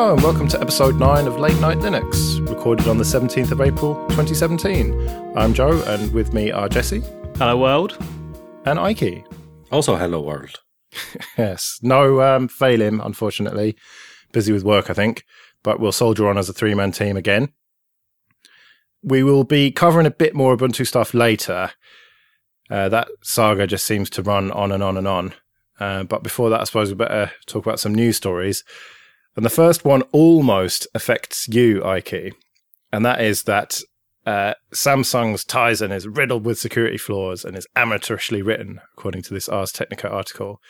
Hello and welcome to episode 9 of Late Night Linux, recorded on the 17th of April 2017. I'm Joe, and with me are Jesse Hello, world. and Ike. Also, hello world. Yes, no um, Phelim, unfortunately. Busy with work, I think, but we'll soldier on as a three man team again. We will be covering a bit more Ubuntu stuff later. Uh, that saga just seems to run on and on and on. Uh, but before that, I suppose we better talk about some news stories. And the first one almost affects you, Ike, and that is that uh, Samsung's Tizen is riddled with security flaws and is amateurishly written, according to this Ars Technica article.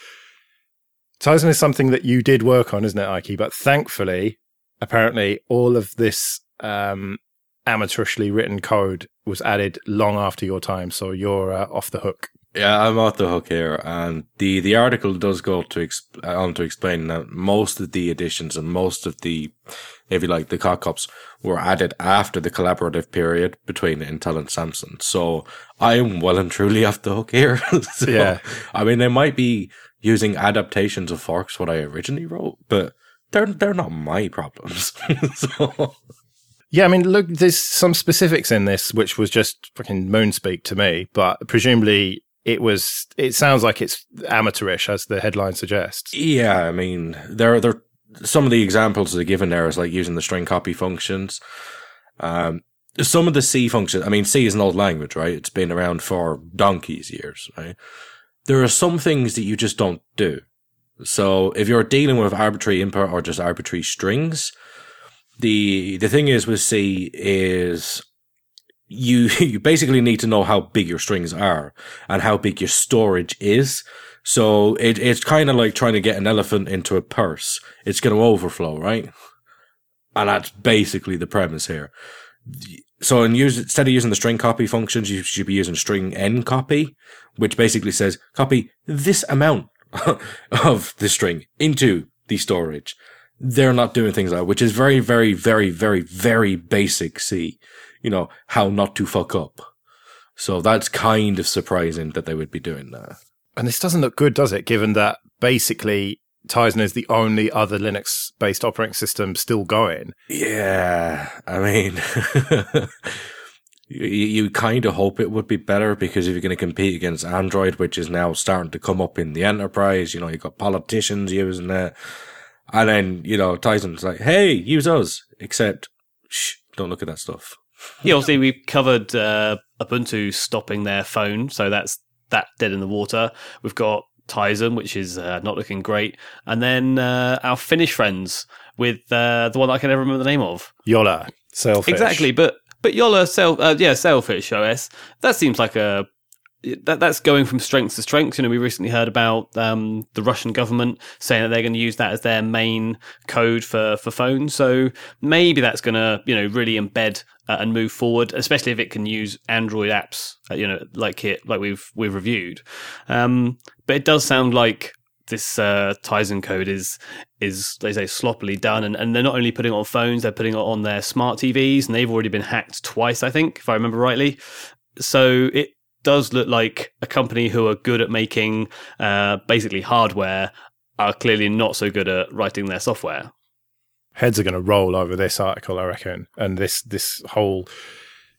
Tizen is something that you did work on, isn't it, Ike? But thankfully, apparently, all of this um, amateurishly written code was added long after your time, so you're uh, off the hook. Yeah, I'm off the hook here, and the the article does go to exp- on to explain that most of the additions and most of the, if you like, the cock-ups were added after the collaborative period between Intel and Samsung. So I am well and truly off the hook here. So, Yeah. I mean they might be using adaptations of forks what I originally wrote, but they're they're not my problems. so Yeah, I mean, look, there's some specifics in this which was just fucking moonspeak to me, but presumably it was. It sounds like it's amateurish, as the headline suggests. Yeah, I mean, there there some of the examples that are given there is like using the string copy functions. Um, some of the C functions. I mean, C is an old language, right? It's been around for donkeys years, right? There are some things that you just don't do. So if you're dealing with arbitrary input or just arbitrary strings, the the thing is with C is you you basically need to know how big your strings are and how big your storage is. So it it's kind of like trying to get an elephant into a purse. It's going to overflow, right? And that's basically the premise here. So in use, instead of using the string copy functions, you should be using string n copy, which basically says copy this amount of the string into the storage. They're not doing things like that, which is very, very, very, very, very basic C. You know, how not to fuck up. So that's kind of surprising that they would be doing that. And this doesn't look good, does it? Given that basically Tizen is the only other Linux-based operating system still going. Yeah, I mean, you, you kind of hope it would be better because if you're going to compete against Android, which is now starting to come up in the enterprise, you know, you've got politicians using it. And then, you know, Tizen's like, hey, use us. Except, shh, don't look at that stuff. Yeah, obviously we've covered uh, Ubuntu stopping their phone, so that's that dead in the water. We've got Tizen, which is uh, not looking great, and then uh, our Finnish friends with uh, the one I can never remember the name of. Jolla, Sailfish. Exactly, but but Jolla self, uh, yeah, Sailfish OS. That seems like a that that's going from strength to strength. You know, we recently heard about um, the Russian government saying that they're going to use that as their main code for for phones. So maybe that's going to you know really embed uh, and move forward, especially if it can use Android apps. Uh, you know, like it like we've we've reviewed. Um, but it does sound like this uh, Tizen code is is they say sloppily done, and, and they're not only putting it on phones, they're putting it on their smart TVs, and they've already been hacked twice, I think, if I remember rightly. So it does look like a company who are good at making uh, basically hardware are clearly not so good at writing their software. Heads are going to roll over this article, I reckon, and this this whole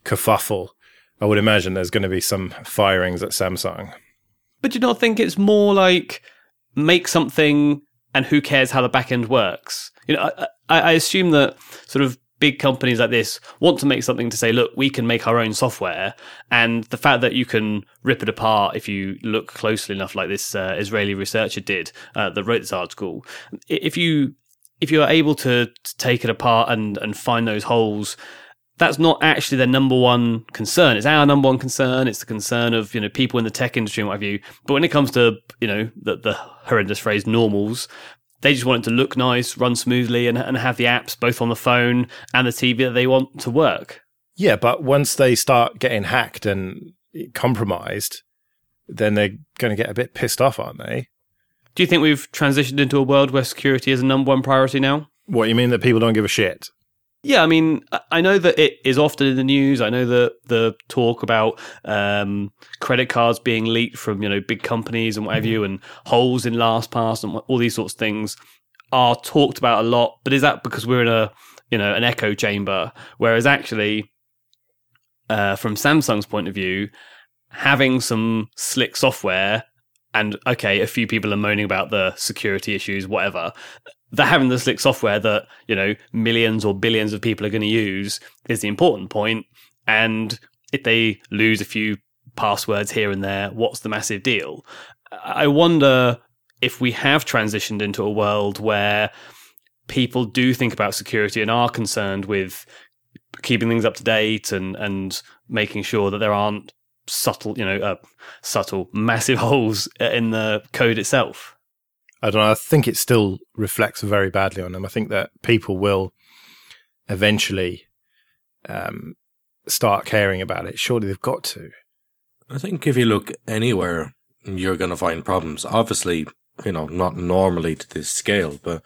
kerfuffle. I would imagine there's going to be some firings at Samsung. But do you not think it's more like make something and who cares how the back end works? You know, I, I, I assume that sort of big companies like this want to make something to say, look, we can make our own software. And the fact that you can rip it apart if you look closely enough, like this uh, Israeli researcher did uh, that wrote this article, if you if you are able to, take it apart and and find those holes. That's not actually their number one concern. It's our number one concern. It's the concern of you know people in the tech industry and what have you. But when it comes to you know the, the horrendous phrase normals, they just want it to look nice, run smoothly, and, and have the apps both on the phone and the TV that they want to work. Yeah, but once they start getting hacked and compromised, then they're going to get a bit pissed off, aren't they? Do you think we've transitioned into a world where security is a number one priority now? What you mean that people don't give a shit? Yeah, I mean, I- know that it is often in the news. I know that the talk about um, credit cards being leaked from you know big companies and what have you, and holes in LastPass and all these sorts of things. are talked about a lot, but is that because we're in a you know an echo chamber? Whereas actually, uh, from Samsung's point of view, having some slick software and okay, a few people are moaning about the security issues, whatever. They're having the slick software that you know millions or billions of people are going to use is the important point. And if they lose a few passwords here and there, what's the massive deal? I wonder if we have transitioned into a world where people do think about security and are concerned with keeping things up to date and and making sure that there aren't subtle, you know, uh, subtle, massive holes in the code itself. I don't know. I think it still reflects very badly on them. I think that people will eventually um, start caring about it. Surely they've got to. I think if you look anywhere, you're going to find problems. Obviously, you know, not normally to this scale, but,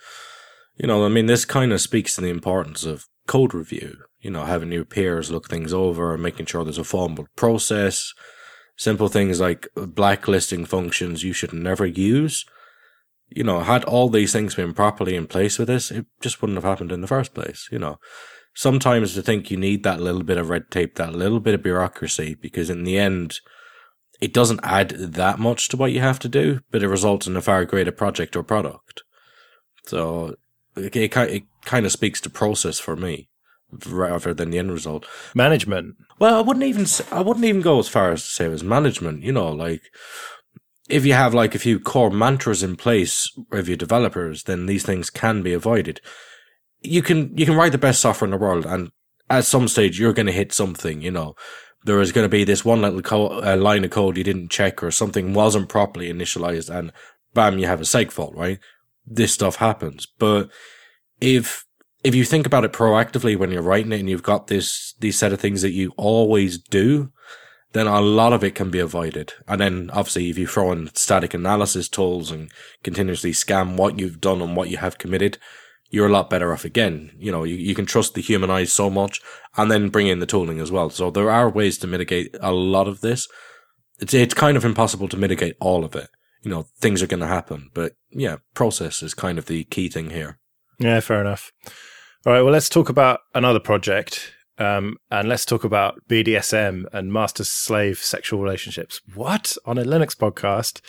you know, I mean, this kind of speaks to the importance of code review you know, having your peers look things over, making sure there's a formal process, simple things like blacklisting functions you should never use. You know, had all these things been properly in place with this, it just wouldn't have happened in the first place, you know. Sometimes I think you need that little bit of red tape, that little bit of bureaucracy, because in the end, it doesn't add that much to what you have to do, but it results in a far greater project or product. So it, it, it kind of speaks to process for me rather than the end result. Management. Well, I wouldn't even I wouldn't even go as far as to say it was management. You know, like if you have like a few core mantras in place of your developers, then these things can be avoided. You can you can write the best software in the world, and at some stage you're going to hit something. You know, there is going to be this one little co- uh, line of code you didn't check, or something wasn't properly initialized, and bam, you have a seg fault. Right? This stuff happens, but if if you think about it proactively when you're writing it and you've got this these set of things that you always do, then a lot of it can be avoided. And then obviously if you throw in static analysis tools and continuously scan what you've done and what you have committed, you're a lot better off again. You know, you, you can trust the human eyes so much and then bring in the tooling as well. So there are ways to mitigate a lot of this. It's, it's kind of impossible to mitigate all of it. You know, things are going to happen, but yeah, process is kind of the key thing here. Yeah, fair enough. All right, well, let's talk about another project. Um, and let's talk about BDSM and master slave sexual relationships. What? On a Linux podcast?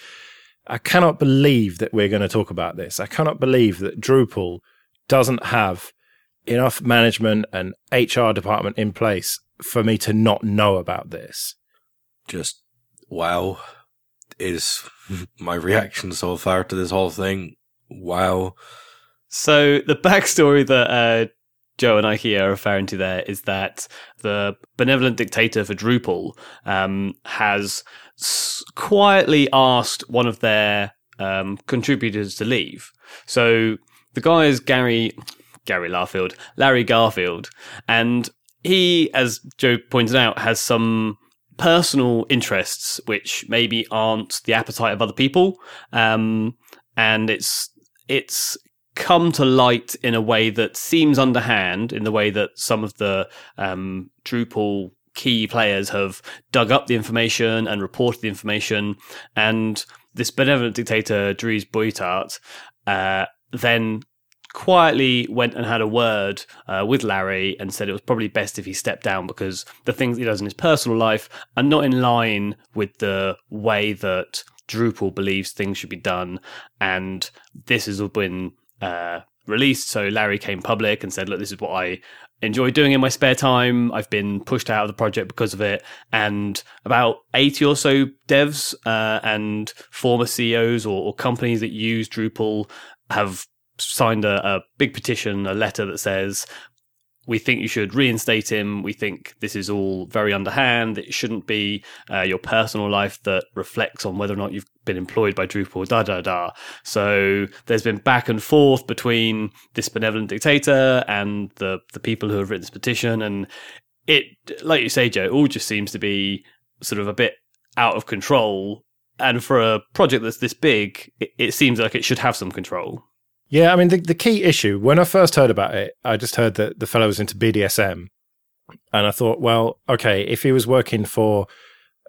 I cannot believe that we're going to talk about this. I cannot believe that Drupal doesn't have enough management and HR department in place for me to not know about this. Just wow is my reaction so far to this whole thing. Wow. So the backstory that uh, Joe and Ike are referring to there is that the benevolent dictator for Drupal um, has s- quietly asked one of their um, contributors to leave. So the guy is Gary Gary Larfield, Larry Garfield, and he, as Joe pointed out, has some personal interests which maybe aren't the appetite of other people. Um, and it's it's come to light in a way that seems underhand, in the way that some of the um, Drupal key players have dug up the information and reported the information. And this benevolent dictator, Dries Buytaert, uh, then quietly went and had a word uh, with Larry and said it was probably best if he stepped down because the things he does in his personal life are not in line with the way that Drupal believes things should be done. And this has been uh, released. So Larry came public and said, "Look, this is what I enjoy doing in my spare time. I've been pushed out of the project because of it." And about eighty or so devs uh, and former CEOs or, or, companies that use Drupal have signed a, a big petition, a letter that says we think you should reinstate him. We think this is all very underhand. It shouldn't be uh, your personal life that reflects on whether or not you've been employed by Drupal, da da da. So there's been back and forth between this benevolent dictator and the, the people who have written this petition. And it, like you say, Joe, it all just seems to be sort of a bit out of control. And for a project that's this big, it, it seems like it should have some control. Yeah, I mean, the, the key issue, when I first heard about it, I just heard that the fellow was into BDSM. And I thought, well, okay, if he was working for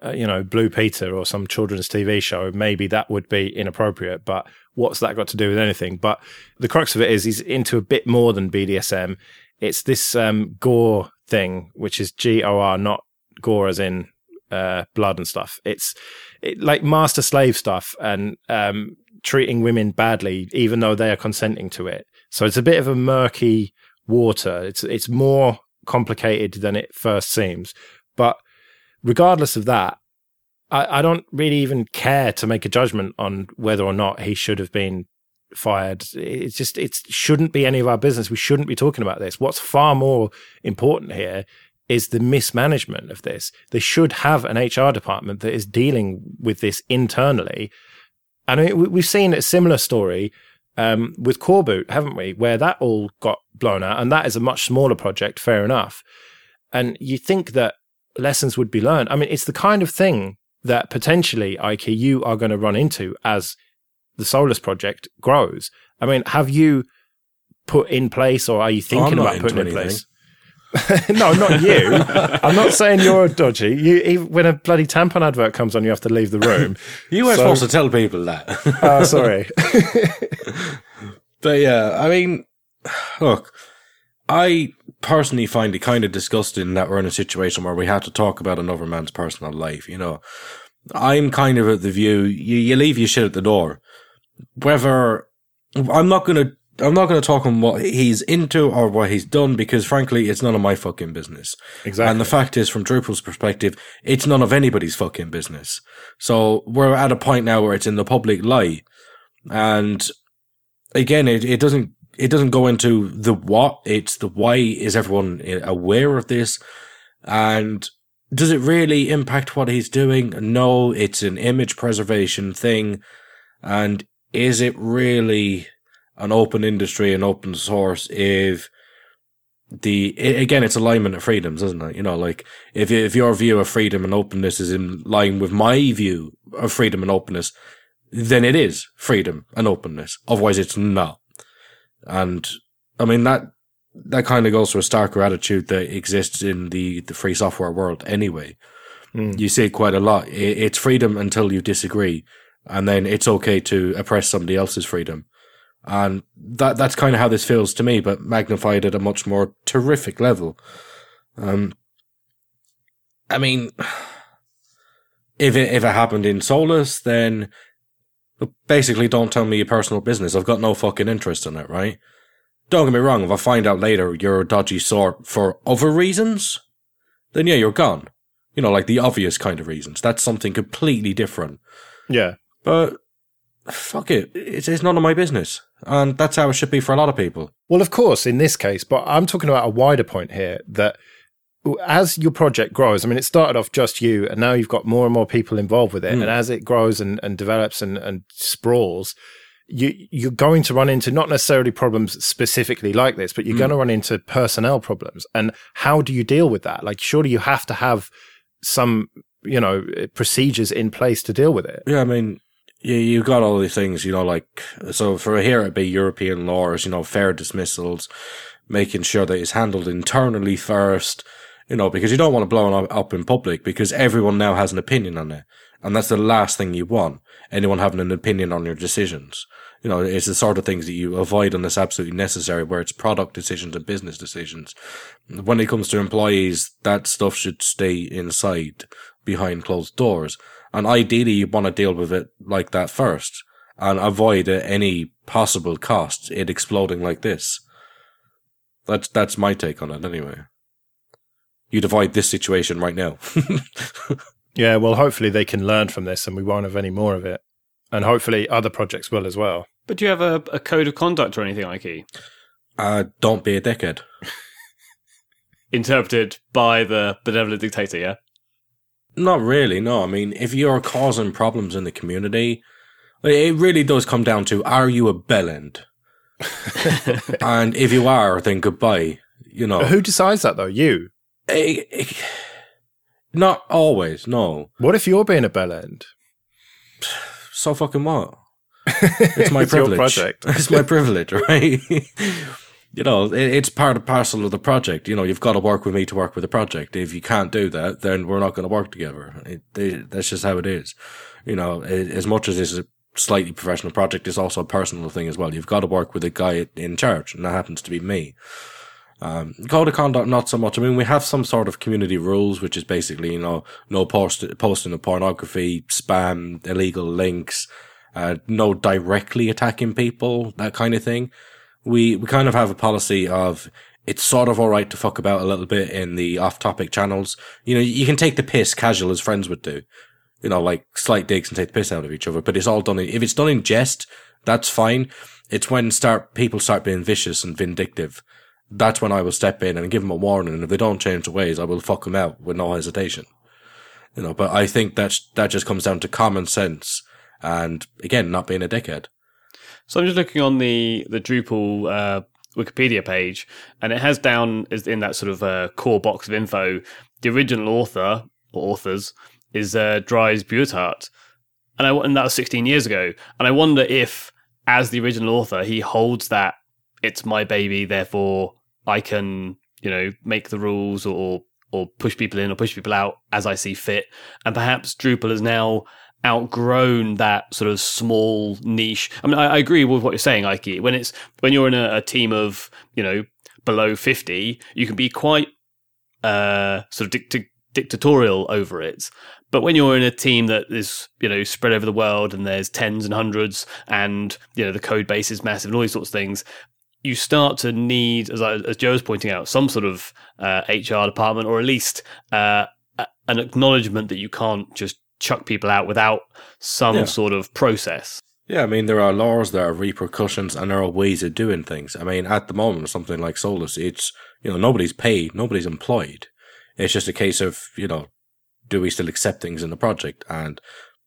uh, you know, Blue Peter or some children's TV show, maybe that would be inappropriate. But what's that got to do with anything? But the crux of it is he's into a bit more than BDSM. It's this um, gore thing, which is G O R, not gore as in uh, blood and stuff. It's it, like master slave stuff and um, treating women badly, even though they are consenting to it. So it's a bit of a murky water. It's it's more complicated than it first seems. But regardless of that, I, I don't really even care to make a judgment on whether or not he should have been fired. It's just it shouldn't be any of our business. We shouldn't be talking about this. What's far more important here is the mismanagement of this. They should have an HR department that is dealing with this internally. And we've seen a similar story um, with Coreboot, haven't we? Where that all got blown out, and that is a much smaller project. Fair enough. And you think that lessons would be learned. I mean, it's the kind of thing that potentially, Ike, you are going to run into as the Solus project grows. I mean, have you put in place, or are you thinking about putting in place? no, not you. I'm not saying you're dodgy. You, even when a bloody tampon advert comes on, you have to leave the room. you were so, supposed to tell people that. Oh, uh, sorry. but yeah, I mean, look, I personally find it kind of disgusting that we're in a situation where we have to talk about another man's personal life. You know, I'm kind of at the view you, you leave your shit at the door. Whether I'm not gonna I'm not going to talk on what he's into or what he's done because, frankly, it's none of my fucking business. Exactly. And the fact is, from Drupal's perspective, it's none of anybody's fucking business. So we're at a point now where it's in the public light, and again, it, it doesn't it doesn't go into the what, it's the why is everyone aware of this? And does it really impact what he's doing? No, it's an image preservation thing. And is it really an open industry and open source if the again it's alignment of freedoms isn't it you know like if if your view of freedom and openness is in line with my view of freedom and openness then it is freedom and openness otherwise it's not and I mean that that kind of goes to a starker attitude that exists in the the free software world anyway. Mm. You see it quite a lot. It's freedom until you disagree, and then it's okay to oppress somebody else's freedom. And that that's kind of how this feels to me, but magnified at a much more terrific level. Um, I mean, if it if it happened in Solus, then basically don't tell me your personal business. I've got no fucking interest in it, right? Don't get me wrong, if I find out later you're a dodgy sort for other reasons, then yeah, you're gone. You know, like the obvious kind of reasons. That's something completely different. Yeah. But fuck it. It's, it's none of my business. And that's how it should be for a lot of people. Well, of course, in this case, but I'm talking about a wider point here that as your project grows, I mean, it started off just you, and now you've got more and more people involved with it. Mm. And as it grows and, and develops and, and sprawls, you you're going to run into not necessarily problems specifically like this, but you're mm. going to run into personnel problems. And how do you deal with that? Like, surely you have to have some, you know, procedures in place to deal with it. Yeah, I mean, you you got all these things, you know, like so for here it'd be European laws, you know, fair dismissals, making sure that it's handled internally first you know, because you don't want to blow up in public because everyone now has an opinion on it. And that's the last thing you want. Anyone having an opinion on your decisions. You know, it's the sort of things that you avoid unless absolutely necessary, where it's product decisions and business decisions. When it comes to employees, that stuff should stay inside behind closed doors. And ideally, you want to deal with it like that first and avoid any possible cost it exploding like this. That's, that's my take on it anyway you'd avoid this situation right now. yeah, well, hopefully they can learn from this and we won't have any more of it. And hopefully other projects will as well. But do you have a, a code of conduct or anything, Ike? Uh, don't be a dickhead. Interpreted by the benevolent dictator, yeah? Not really, no. I mean, if you're causing problems in the community, it really does come down to are you a bellend? and if you are, then goodbye. You know. Who decides that though? You? Eh, eh, not always, no. What if you're being a bell end? So fucking what? It's my it's privilege. project. it's my privilege, right? You know, it, it's part and parcel of the project. You know, you've got to work with me to work with the project. If you can't do that, then we're not going to work together. It, it, that's just how it is. You know, as much as this is a slightly professional project, it's also a personal thing as well. You've got to work with a guy in charge, and that happens to be me. Um, code of conduct, not so much. I mean, we have some sort of community rules, which is basically, you know, no post, posting of pornography, spam, illegal links, uh, no directly attacking people, that kind of thing. We, we kind of have a policy of, it's sort of alright to fuck about a little bit in the off topic channels. You know, you can take the piss casual as friends would do. You know, like slight digs and take the piss out of each other, but it's all done in, if it's done in jest, that's fine. It's when start, people start being vicious and vindictive that's when I will step in and give them a warning. And if they don't change their ways, I will fuck them out with no hesitation. You know, but I think that that just comes down to common sense and again, not being a dickhead. So I'm just looking on the the Drupal uh, Wikipedia page, and it has down is in that sort of uh, core box of info. The original author or authors is uh, Dries Buytaert, and I and that was 16 years ago. And I wonder if, as the original author, he holds that it's my baby, therefore I can, you know, make the rules or or push people in or push people out as I see fit. And perhaps Drupal has now outgrown that sort of small niche. I mean, I, I agree with what you're saying, Ike. When it's when you're in a, a team of you know below fifty, you can be quite uh, sort of dict- dictatorial over it. But when you're in a team that is, you know, spread over the world and there's tens and hundreds and, you know, the code base is massive and all these sorts of things, you start to need, as, I, as Joe's pointing out, some sort of uh, HR department or at least uh, an acknowledgement that you can't just chuck people out without some yeah. sort of process. Yeah, I mean, there are laws, there are repercussions, and there are ways of doing things. I mean, at the moment, something like Solus, it's, you know, nobody's paid, nobody's employed. It's just a case of, you know, do we still accept things in the project? And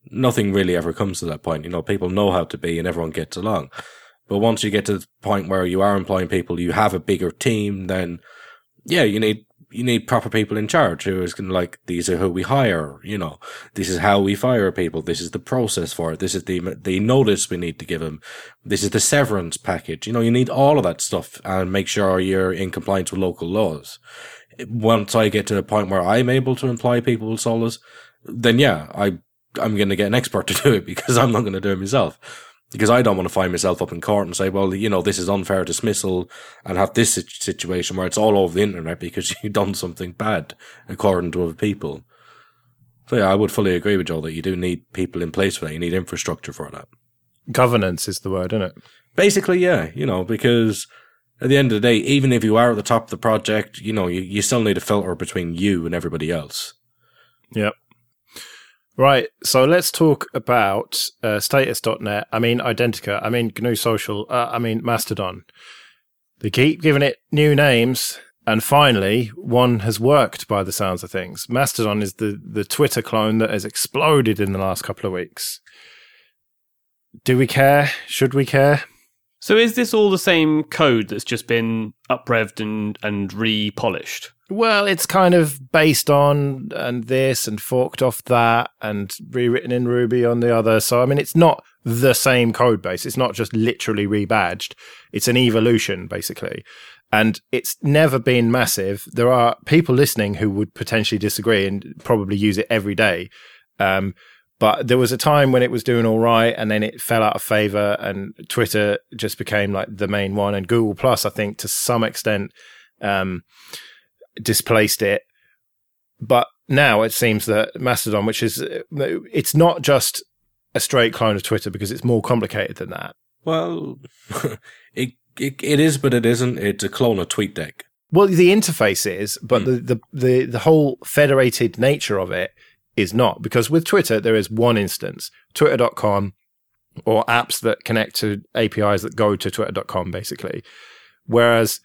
nothing really ever comes to that point. You know, people know how to be and everyone gets along. But once you get to the point where you are employing people, you have a bigger team, then yeah, you need you need proper people in charge who is going to like these are who we hire. You know, this is how we fire people. This is the process for it. This is the the notice we need to give them. This is the severance package. You know, you need all of that stuff and make sure you're in compliance with local laws. Once I get to the point where I'm able to employ people with Solus, then yeah, I I'm going to get an expert to do it because I'm not going to do it myself because I don't want to find myself up in court and say, well, you know, this is unfair dismissal and have this situation where it's all over the internet because you've done something bad according to other people. So yeah, I would fully agree with Joel that you do need people in place for that. You need infrastructure for that. Governance is the word, isn't it? Basically, yeah, you know, because at the end of the day, even if you are at the top of the project, you know, you, you still need a filter between you and everybody else. Yep. Right, so let's talk about uh, status.net. I mean, Identica. I mean, GNU Social. Uh, I mean, Mastodon. They keep giving it new names, and finally, one has worked by the sounds of things. Mastodon is the, the Twitter clone that has exploded in the last couple of weeks. Do we care? Should we care? So, is this all the same code that's just been uprevved and, and repolished? Well, it's kind of based on and this and forked off that and rewritten in Ruby on the other. So, I mean, it's not the same code base. It's not just literally rebadged. It's an evolution, basically. And it's never been massive. There are people listening who would potentially disagree and probably use it every day. Um, but there was a time when it was doing all right and then it fell out of favor and Twitter just became like the main one and Google Plus, I think to some extent, um, displaced it. But now it seems that Mastodon, which is, it's not just a straight clone of Twitter because it's more complicated than that. Well, it, it, it is, but it isn't. It's a clone of TweetDeck. Well, the interface is, but mm. the, the, the, the whole federated nature of it is not. Because with Twitter, there is one instance, twitter.com, or apps that connect to APIs that go to twitter.com, basically. Whereas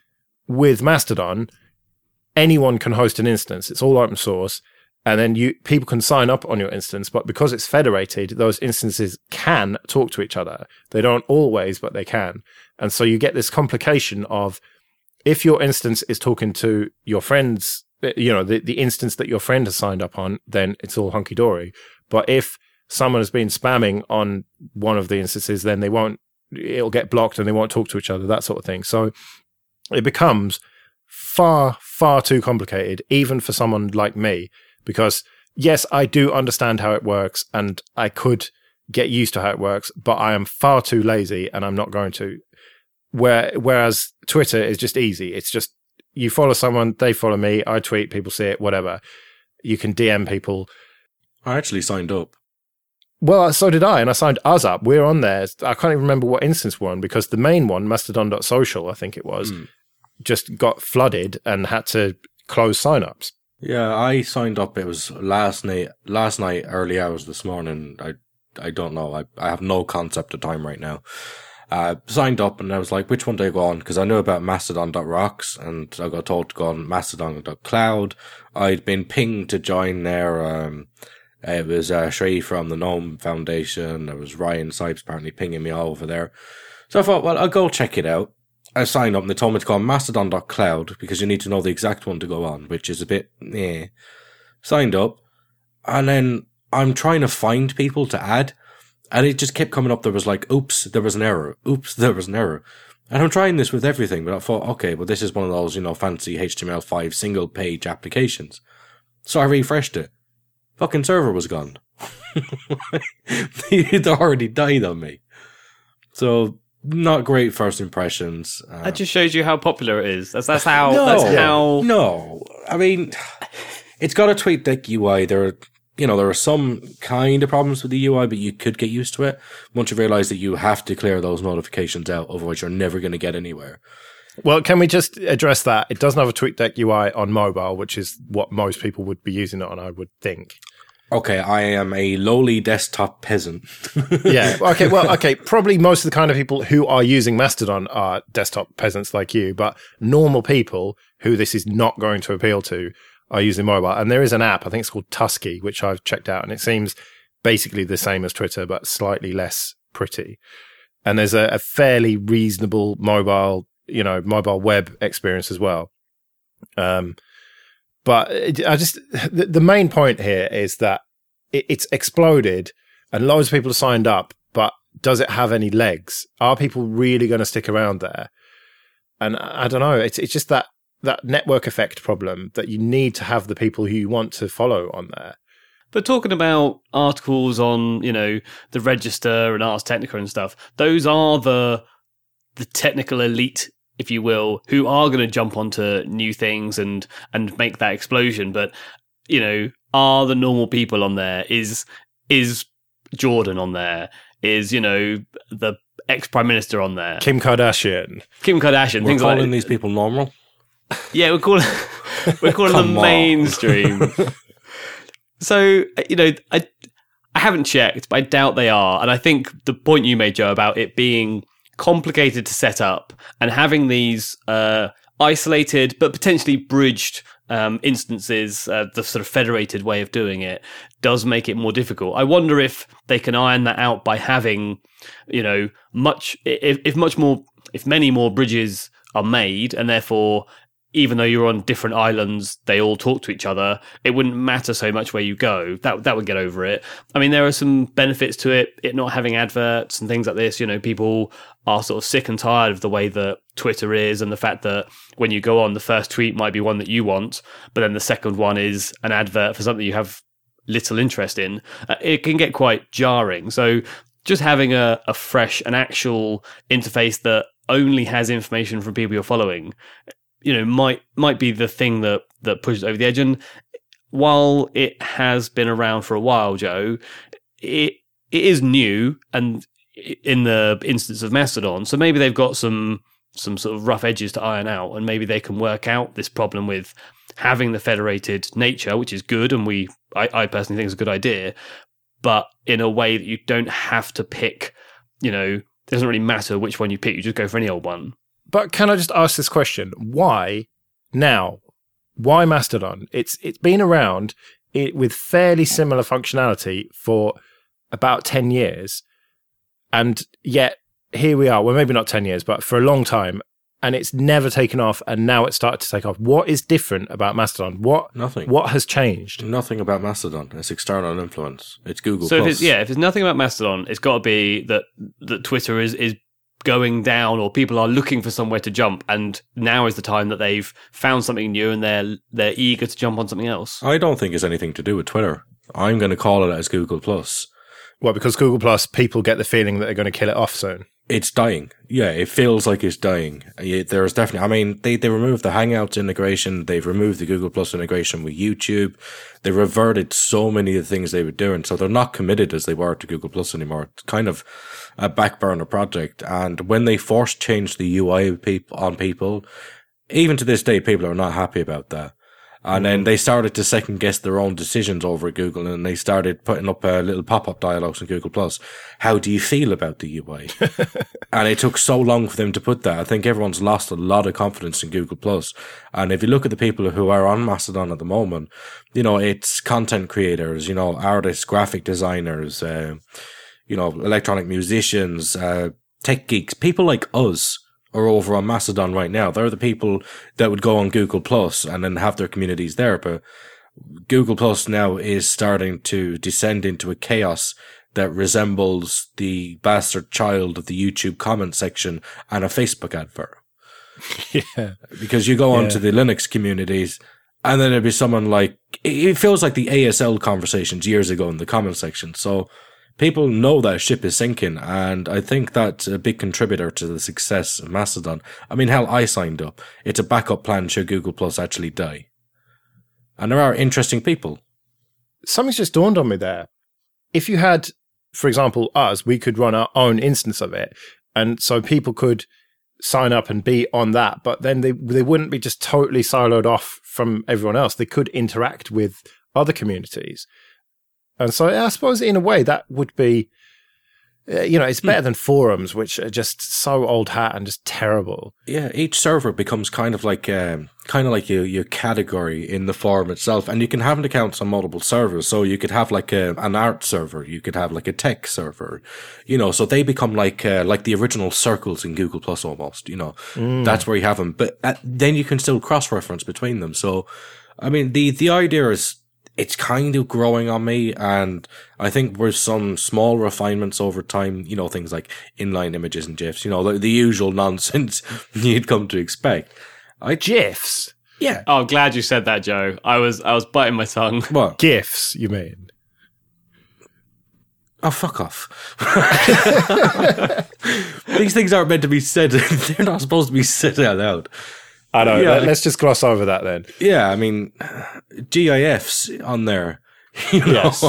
with Mastodon, anyone can host an instance. It's all open source. And then you people can sign up on your instance, but because it's federated, those instances can talk to each other. They don't always, but they can. And so you get this complication of if your instance is talking to your friends, eh, you know, the, the instance that your friend has signed up on, then it's all hunky dory. But if someone has been spamming on one of the instances, then they won't, it'll get blocked and they won't talk to each other, that sort of thing. So it becomes far, far too complicated, even for someone like me, because yes, I do understand how it works and I could get used to how it works, but I am far too lazy and I'm not going to. Where, whereas Twitter is just easy. It's just you follow someone, they follow me, I tweet, people see it, whatever. You can DM people. I actually signed up. Well, so did I, and I signed us up. We're on there. I can't even remember what instance we're on because the main one, Mastodon.social, I think it was, Mm. Just got flooded and had to close signups. Yeah, I signed up. It was last night, last night, early hours this morning. I, I don't know. I, I have no concept of time right now. Uh, signed up and I was like, which one do I go on? Because I knew about Mastodon.rocks and I got told to go on Mastodon.cloud. I'd been pinged to join there. Um, it was uh, Shrey from the Gnome Foundation. It was Ryan Sipes apparently pinging me all over there. So I thought, well, I'll go check it out. I signed up and they told me to go on mastodon.cloud because you need to know the exact one to go on, which is a bit eh. Signed up and then I'm trying to find people to add and it just kept coming up. There was like, oops, there was an error. Oops, there was an error. And I'm trying this with everything, but I thought, okay, well, this is one of those, you know, fancy HTML5 single page applications. So I refreshed it. Fucking server was gone. It already died on me. So not great first impressions. Uh, That just shows you how popular it is. That's that's how no, that's how No, I mean, it's got a TweetDeck UI. There, are, you know, there are some kind of problems with the UI, but you could get used to it once you realize that you have to clear those notifications out. Otherwise, you're never going to get anywhere. Well, can we just address that? It doesn't have a TweetDeck UI on mobile, which is what most people would be using it on, I would think. Okay, I am a lowly desktop peasant. yeah. Okay. Well, okay. Probably most of the kind of people who are using Mastodon are desktop peasants like you, but normal people who this is not going to appeal to are using mobile. And there is an app, I think it's called Tusky, which I've checked out, and it seems basically the same as Twitter, but slightly less pretty. And there's a, a fairly reasonable mobile, you know, mobile web experience as well. Um, but I just the, the main point here is that it, it's exploded and loads of people have signed up, but does it have any legs? Are people really going to stick around there? And I I don't know. It's it's just that that network effect problem that you need to have the people who you want to follow on there. But talking about articles on, you know, the Register and Ars Technica and stuff, those are the the technical elite, if you will, who are going to jump onto new things and and make that explosion. But you know, are the normal people on there? Is is Jordan on there? Is you know the ex prime minister on there? Kim Kardashian. Kim Kardashian, We're things like calling these people normal. yeah, we're calling we're calling Come them mainstream. so you know, I I haven't checked, but I doubt they are. And I think the point you made, Joe, about it being complicated to set up and having these uh, isolated but potentially bridged um, instances, uh, the sort of federated way of doing it, does make it more difficult. I wonder if they can iron that out by having, you know, much if, if much more, if many more bridges are made, and therefore even though you're on different islands, they all talk to each other. It wouldn't matter so much where you go. That that would get over it. I mean, there are some benefits to it. It not having adverts and things like this. You know, people are sort of sick and tired of the way that Twitter is, and the fact that when you go on, the first tweet might be one that you want, but then the second one is an advert for something you have little interest in. Uh, it can get quite jarring. So just having a, a fresh, an actual interface that only has information from people you're following you know might might be the thing that that pushes over the edge and while it has been around for a while joe it it is new and in the instance of mastodon so maybe they've got some some sort of rough edges to iron out and maybe they can work out this problem with having the federated nature which is good and we i, I personally think is a good idea but in a way that you don't have to pick you know it doesn't really matter which one you pick you just go for any old one But can I just ask this question? Why now? Why Mastodon? It's it's been around it, with fairly similar functionality for about ten years, and yet here we are. Well, maybe not ten years, but for a long time, and it's never taken off. And now it's started to take off. What is different about Mastodon? What Nothing. what has changed? Nothing about Mastodon. It's external influence. It's Google. So if it's yeah, if it's nothing about Mastodon, it's got to be that that Twitter is is going down or people are looking for somewhere to jump and now is the time that they've found something new and they're they're eager to jump on something else. I don't think it's anything to do with Twitter. I'm going to call it as Google Plus. Well, because Google Plus, people get the feeling that they're going to kill it off soon. It's dying. Yeah, it feels like it's dying. Yeah, There's definitely. I mean, they they removed the Hangouts integration. They've removed the Google Plus integration with YouTube. They reverted so many of the things they were doing. So they're not committed as they were to Google Plus anymore. It's kind of a back burner project. And when they forced change the UI on people, even to this day, people are not happy about that. And then they started to second guess their own decisions over at Google and they started putting up uh, little pop up dialogues on Google Plus. How do you feel about the UI? and it took so long for them to put that. I think everyone's lost a lot of confidence in Google Plus. And if you look at the people who are on Mastodon at the moment, you know, it's content creators, you know, artists, graphic designers, uh, you know, electronic musicians, uh, tech geeks, people like us are over on Mastodon right now. They're the people that would go on Google Plus and then have their communities there. But Google Plus now is starting to descend into a chaos that resembles the bastard child of the YouTube comment section and a Facebook advert. yeah. Because you go Yeah. onto the Linux communities and then there'd be someone like, it feels like the ASL conversations years ago in the comment section. So people know that ship is sinking. And I think that's a big contributor to the success of Mastodon. I mean, hell, I signed up. It's a backup plan should Google Plus actually die. And there are interesting people. Something's just dawned on me there. If you had, for example, us, we could run our own instance of it. And so people could sign up and be on that, but then they they wouldn't be just totally siloed off from everyone else. They could interact with other communities. And so I suppose in a way that would be uh, you know, it's better than forums which are just so old hat and just terrible. Yeah, each server becomes kind of like um, kind of like your your category in the forum itself, and you can have accounts on multiple servers. So you could have like a, an art server, you could have like a tech server, you know. So they become like uh, like the original circles in Google Plus almost. You know, that's where you have them, but uh, then you can still cross reference between them. So, I mean, the the idea is it's kind of growing on me and I think with some small refinements over time, you know, things like inline images and GIFs, you know, the, the usual nonsense you'd come to expect. I, GIFs. yeah. Oh, glad you said that, Joe. I was I was biting my tongue. What? GIFs, you mean? Oh, fuck off. These things aren't meant to be said. They're not supposed to be said out loud. I know. Yeah, Let- like- let's just gloss over that then. Yeah, I mean, GIFs on there. You know? Yes.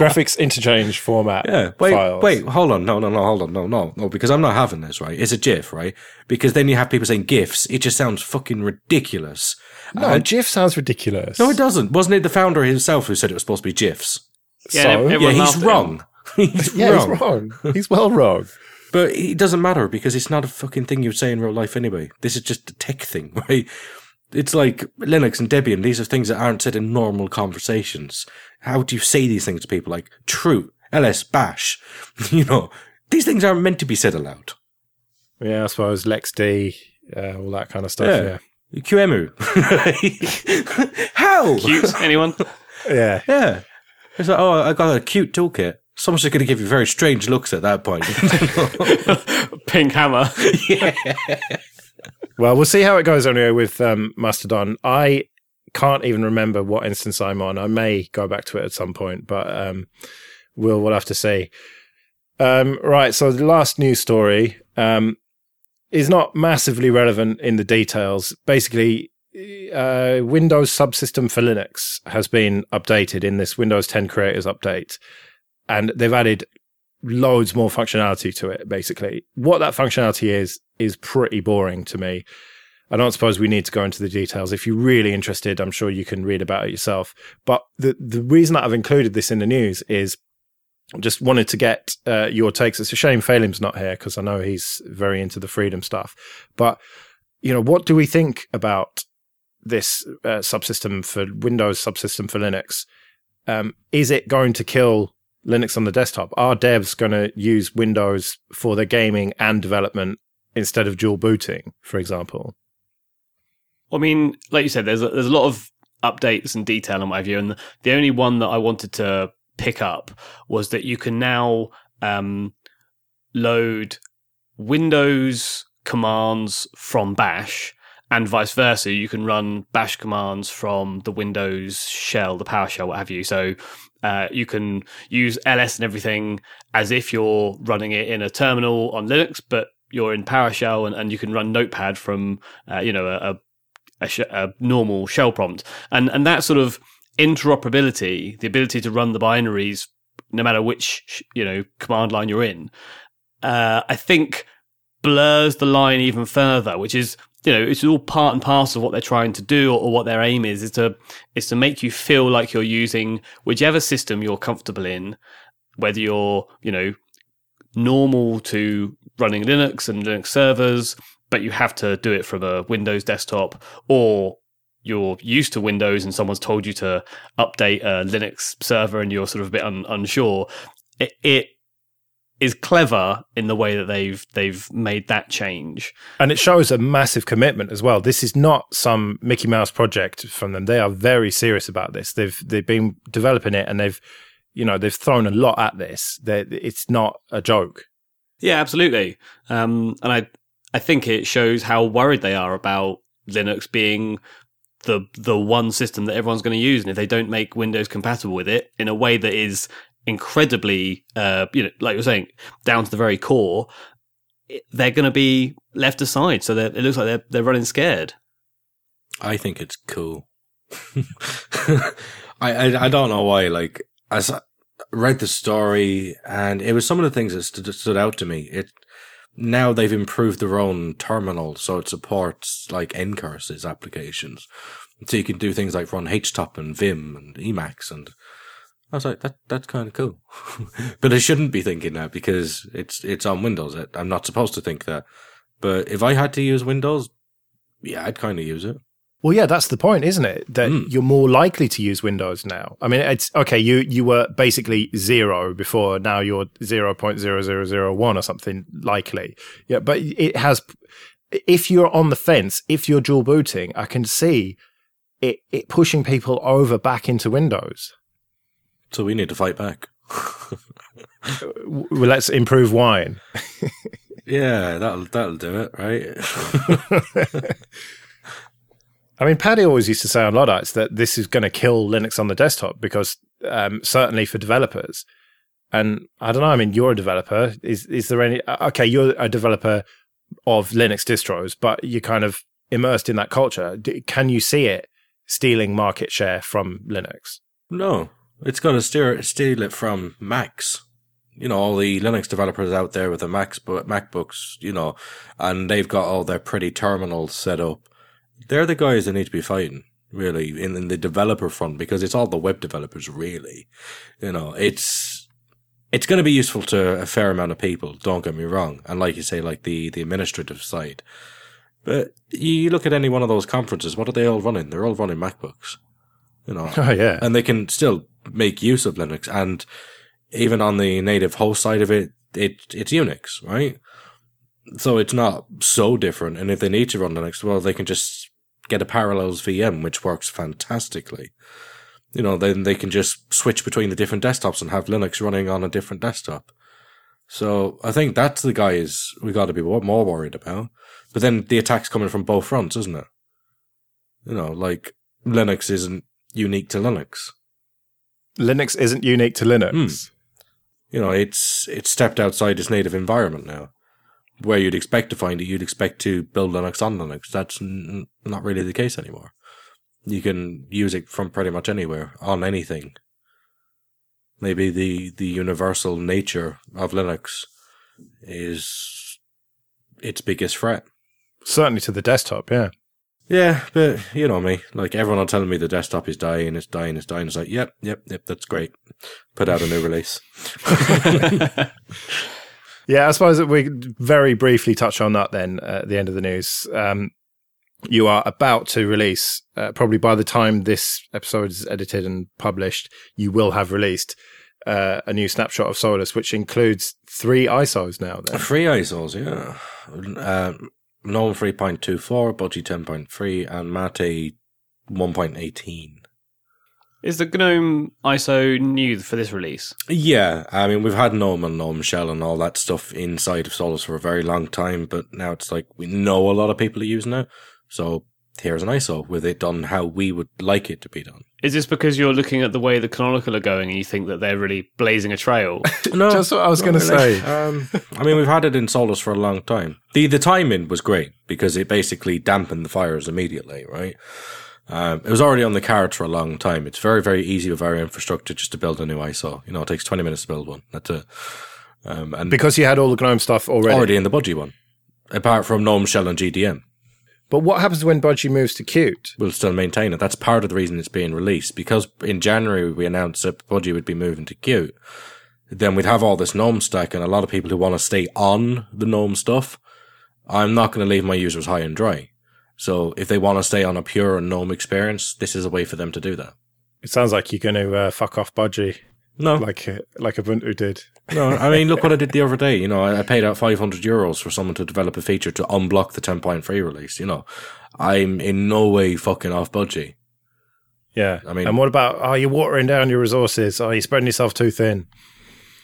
Graphics interchange format Yeah. Wait, files. wait, hold on. No, no, no, hold on. No, no, no, because I'm not having this, right? It's a GIF, right? Because then you have people saying GIFs. It just sounds fucking ridiculous. No, GIF sounds ridiculous. No, it doesn't. Wasn't it the founder himself who said it was supposed to be GIFs? Yeah, So? yeah, he's laughed at him. wrong. he's yeah, wrong. he's wrong. He's well wrong. But it doesn't matter because it's not a fucking thing you'd say in real life anyway. This is just a tech thing, right? It's like Linux and Debian. These are things that aren't said in normal conversations. How do you say these things to people like true, ls, bash? You know, these things aren't meant to be said aloud. Yeah, I suppose LXD, uh, all that kind of stuff. Yeah. Yeah. QEMU. How? Cute. Anyone? Yeah. Yeah. It's like, oh, I got a cute toolkit. Someone's just going to give you very strange looks at that point. Pink hammer. Well, we'll see how it goes anyway with um, Mastodon. I can't even remember what instance I'm on. I may go back to it at some point, but um, we'll we'll have to see. Um, right. So the last news story um, is not massively relevant in the details. Basically, uh, Windows subsystem for Linux has been updated in this Windows 10 Creators update, and they've added loads more functionality to it. Basically, what that functionality is is pretty boring to me. I don't suppose we need to go into the details. If you're really interested, I'm sure you can read about it yourself. But the the reason that I've included this in the news is just wanted to get uh, your takes. It's a shame Phelim's not here because I know he's very into the freedom stuff. But you know, what do we think about this uh, subsystem for Windows subsystem for Linux? Um, is it going to kill Linux on the desktop? Are devs going to use Windows for their gaming and development instead of dual booting, for example? I mean, like you said, there's a, there's a lot of updates and detail on my view, and the only one that I wanted to pick up was that you can now um, load Windows commands from Bash and vice versa. You can run Bash commands from the Windows shell, the PowerShell, what have you. So uh, you can use ls and everything as if you're running it in a terminal on Linux, but you're in PowerShell and, and you can run Notepad from uh, you know a, a, sh- a, normal shell prompt, and and that sort of interoperability, the ability to run the binaries no matter which you know command line you're in, uh, I think blurs the line even further, which is you know it's all part and parcel of what they're trying to do or, or, what their aim is. Is to is to make you feel like you're using whichever system you're comfortable in whether you're you know normal to running linux and linux servers but you have to do it from a windows desktop or you're used to windows and someone's told you to update a linux server and you're sort of a bit un- unsure. It, it is clever in the way that they've they've made that change. And it shows a massive commitment as well. This is not some Mickey Mouse project from them. They are very serious about this. They've they've been developing it and they've you know they've thrown a lot at this. They're, it's not a joke. Yeah, absolutely. Um, and I I think it shows how worried they are about Linux being the the one system that everyone's going to use, and if they don't make Windows compatible with it in a way that is incredibly, uh, you know, like you're saying, down to the very core, they're going to be left aside. So it looks like they're they're running scared. I think it's cool. I, I, I don't know why. Like as I read the story, and it was some of the things that stood, stood out to me. It now they've improved their own terminal, so it supports like ncurses applications. So you can do things like run HTOP and Vim and Emacs and I was like, that that's kind of cool, but I shouldn't be thinking that because it's it's on Windows. I'm not supposed to think that. But if I had to use Windows, yeah, I'd kind of use it. Well, yeah, that's the point, isn't it? That mm. you're more likely to use Windows now. I mean, it's okay. You you were basically zero before. Now you're zero point zero zero zero one or something likely. Yeah, but it has. If you're on the fence, if you're dual booting, I can see it, it pushing people over back into Windows. So we need to fight back. well, let's improve wine. yeah, that'll that'll do it, right? I mean, Paddy always used to say on Luddites that this is going to kill Linux on the desktop because um, certainly for developers. And I don't know. I mean, you're a developer. Is is there any? Okay, you're a developer of Linux distros, but you're kind of immersed in that culture. Can you see it stealing market share from Linux? No, it's going to steer, steal it from Macs. You know, all the Linux developers out there with the Macs, MacBooks, you know, and they've got all their pretty terminals set up. They're the guys that need to be fighting, really, in, in the developer front, because it's all the web developers, really. You know, it's, it's going to be useful to a fair amount of people. Don't get me wrong. And like you say, like the, the administrative side. But you look at any one of those conferences, what are they all running? They're all running MacBooks. You know, oh yeah, and they can still make use of Linux. And even on the native host side of it, it it's Unix, right? So it's not so different. And if they need to run Linux, well, they can just get a Parallels VM, which works fantastically. You know, then they can just switch between the different desktops and have Linux running on a different desktop. So I think that's the guys we got to be more worried about. But then the attack's coming from both fronts, isn't it? You know, like Linux isn't unique to Linux. Linux isn't unique to Linux. Mm. You know, it's it's stepped outside its native environment now. Where you'd expect to find it, you'd expect to build Linux on Linux. That's n- not really the case anymore. You can use it from pretty much anywhere on anything. Maybe the the universal nature of Linux is its biggest threat. Certainly to the desktop, yeah. Yeah, but you know me. Like everyone are telling me the desktop is dying, it's dying, it's dying. It's like, yep, yep, yep, that's great. Put out a new release. yeah, I suppose that we very briefly touch on that then at the end of the news. Um, you are about to release, uh, probably by the time this episode is edited and published, you will have released uh, a new snapshot of Solus, which includes three ISOs now. Then. Three ISOs, yeah. Um, GNOME 3.24, Budgie 10.3, and Mate 1.18. Is the GNOME ISO new for this release? Yeah, I mean we've had GNOME and GNOME Shell and all that stuff inside of Solus for a very long time, but now it's like we know a lot of people are using it. So here's an ISO with it done how we would like it to be done. Is this because you're looking at the way the Canonical are going and you think that they're really blazing a trail? No, Just what I was going to really. say. Um, I mean, we've had it in Solus for a long time. The the timing was great because it basically dampened the fires immediately, right? Um, it was already on the cards for a long time. It's very, very easy with our infrastructure just to build a new ISO. You know, it takes 20 minutes to build one. That's it. Um, and Because you had all the GNOME stuff already. already in the budgie one, apart from GNOME Shell and GDM. But what happens when Budgie moves to Qt? We'll still maintain it. That's part of the reason it's being released. Because in January we announced that Budgie would be moving to Qt. Then we'd have all this GNOME stack and a lot of people who want to stay on the GNOME stuff. I'm not going to leave my users high and dry. So if they want to stay on a pure GNOME experience, this is a way for them to do that. It sounds like you're going to uh, fuck off Budgie No, like uh, like Ubuntu did. no. I mean, look what I did the other day. You know, I, I paid out 500 euros for someone to develop a feature to unblock the 10.3 release. You know, I'm in no way fucking off Budgie. Yeah. I mean- and what about, oh, you're watering down your resources? Oh, you're spreading yourself too thin.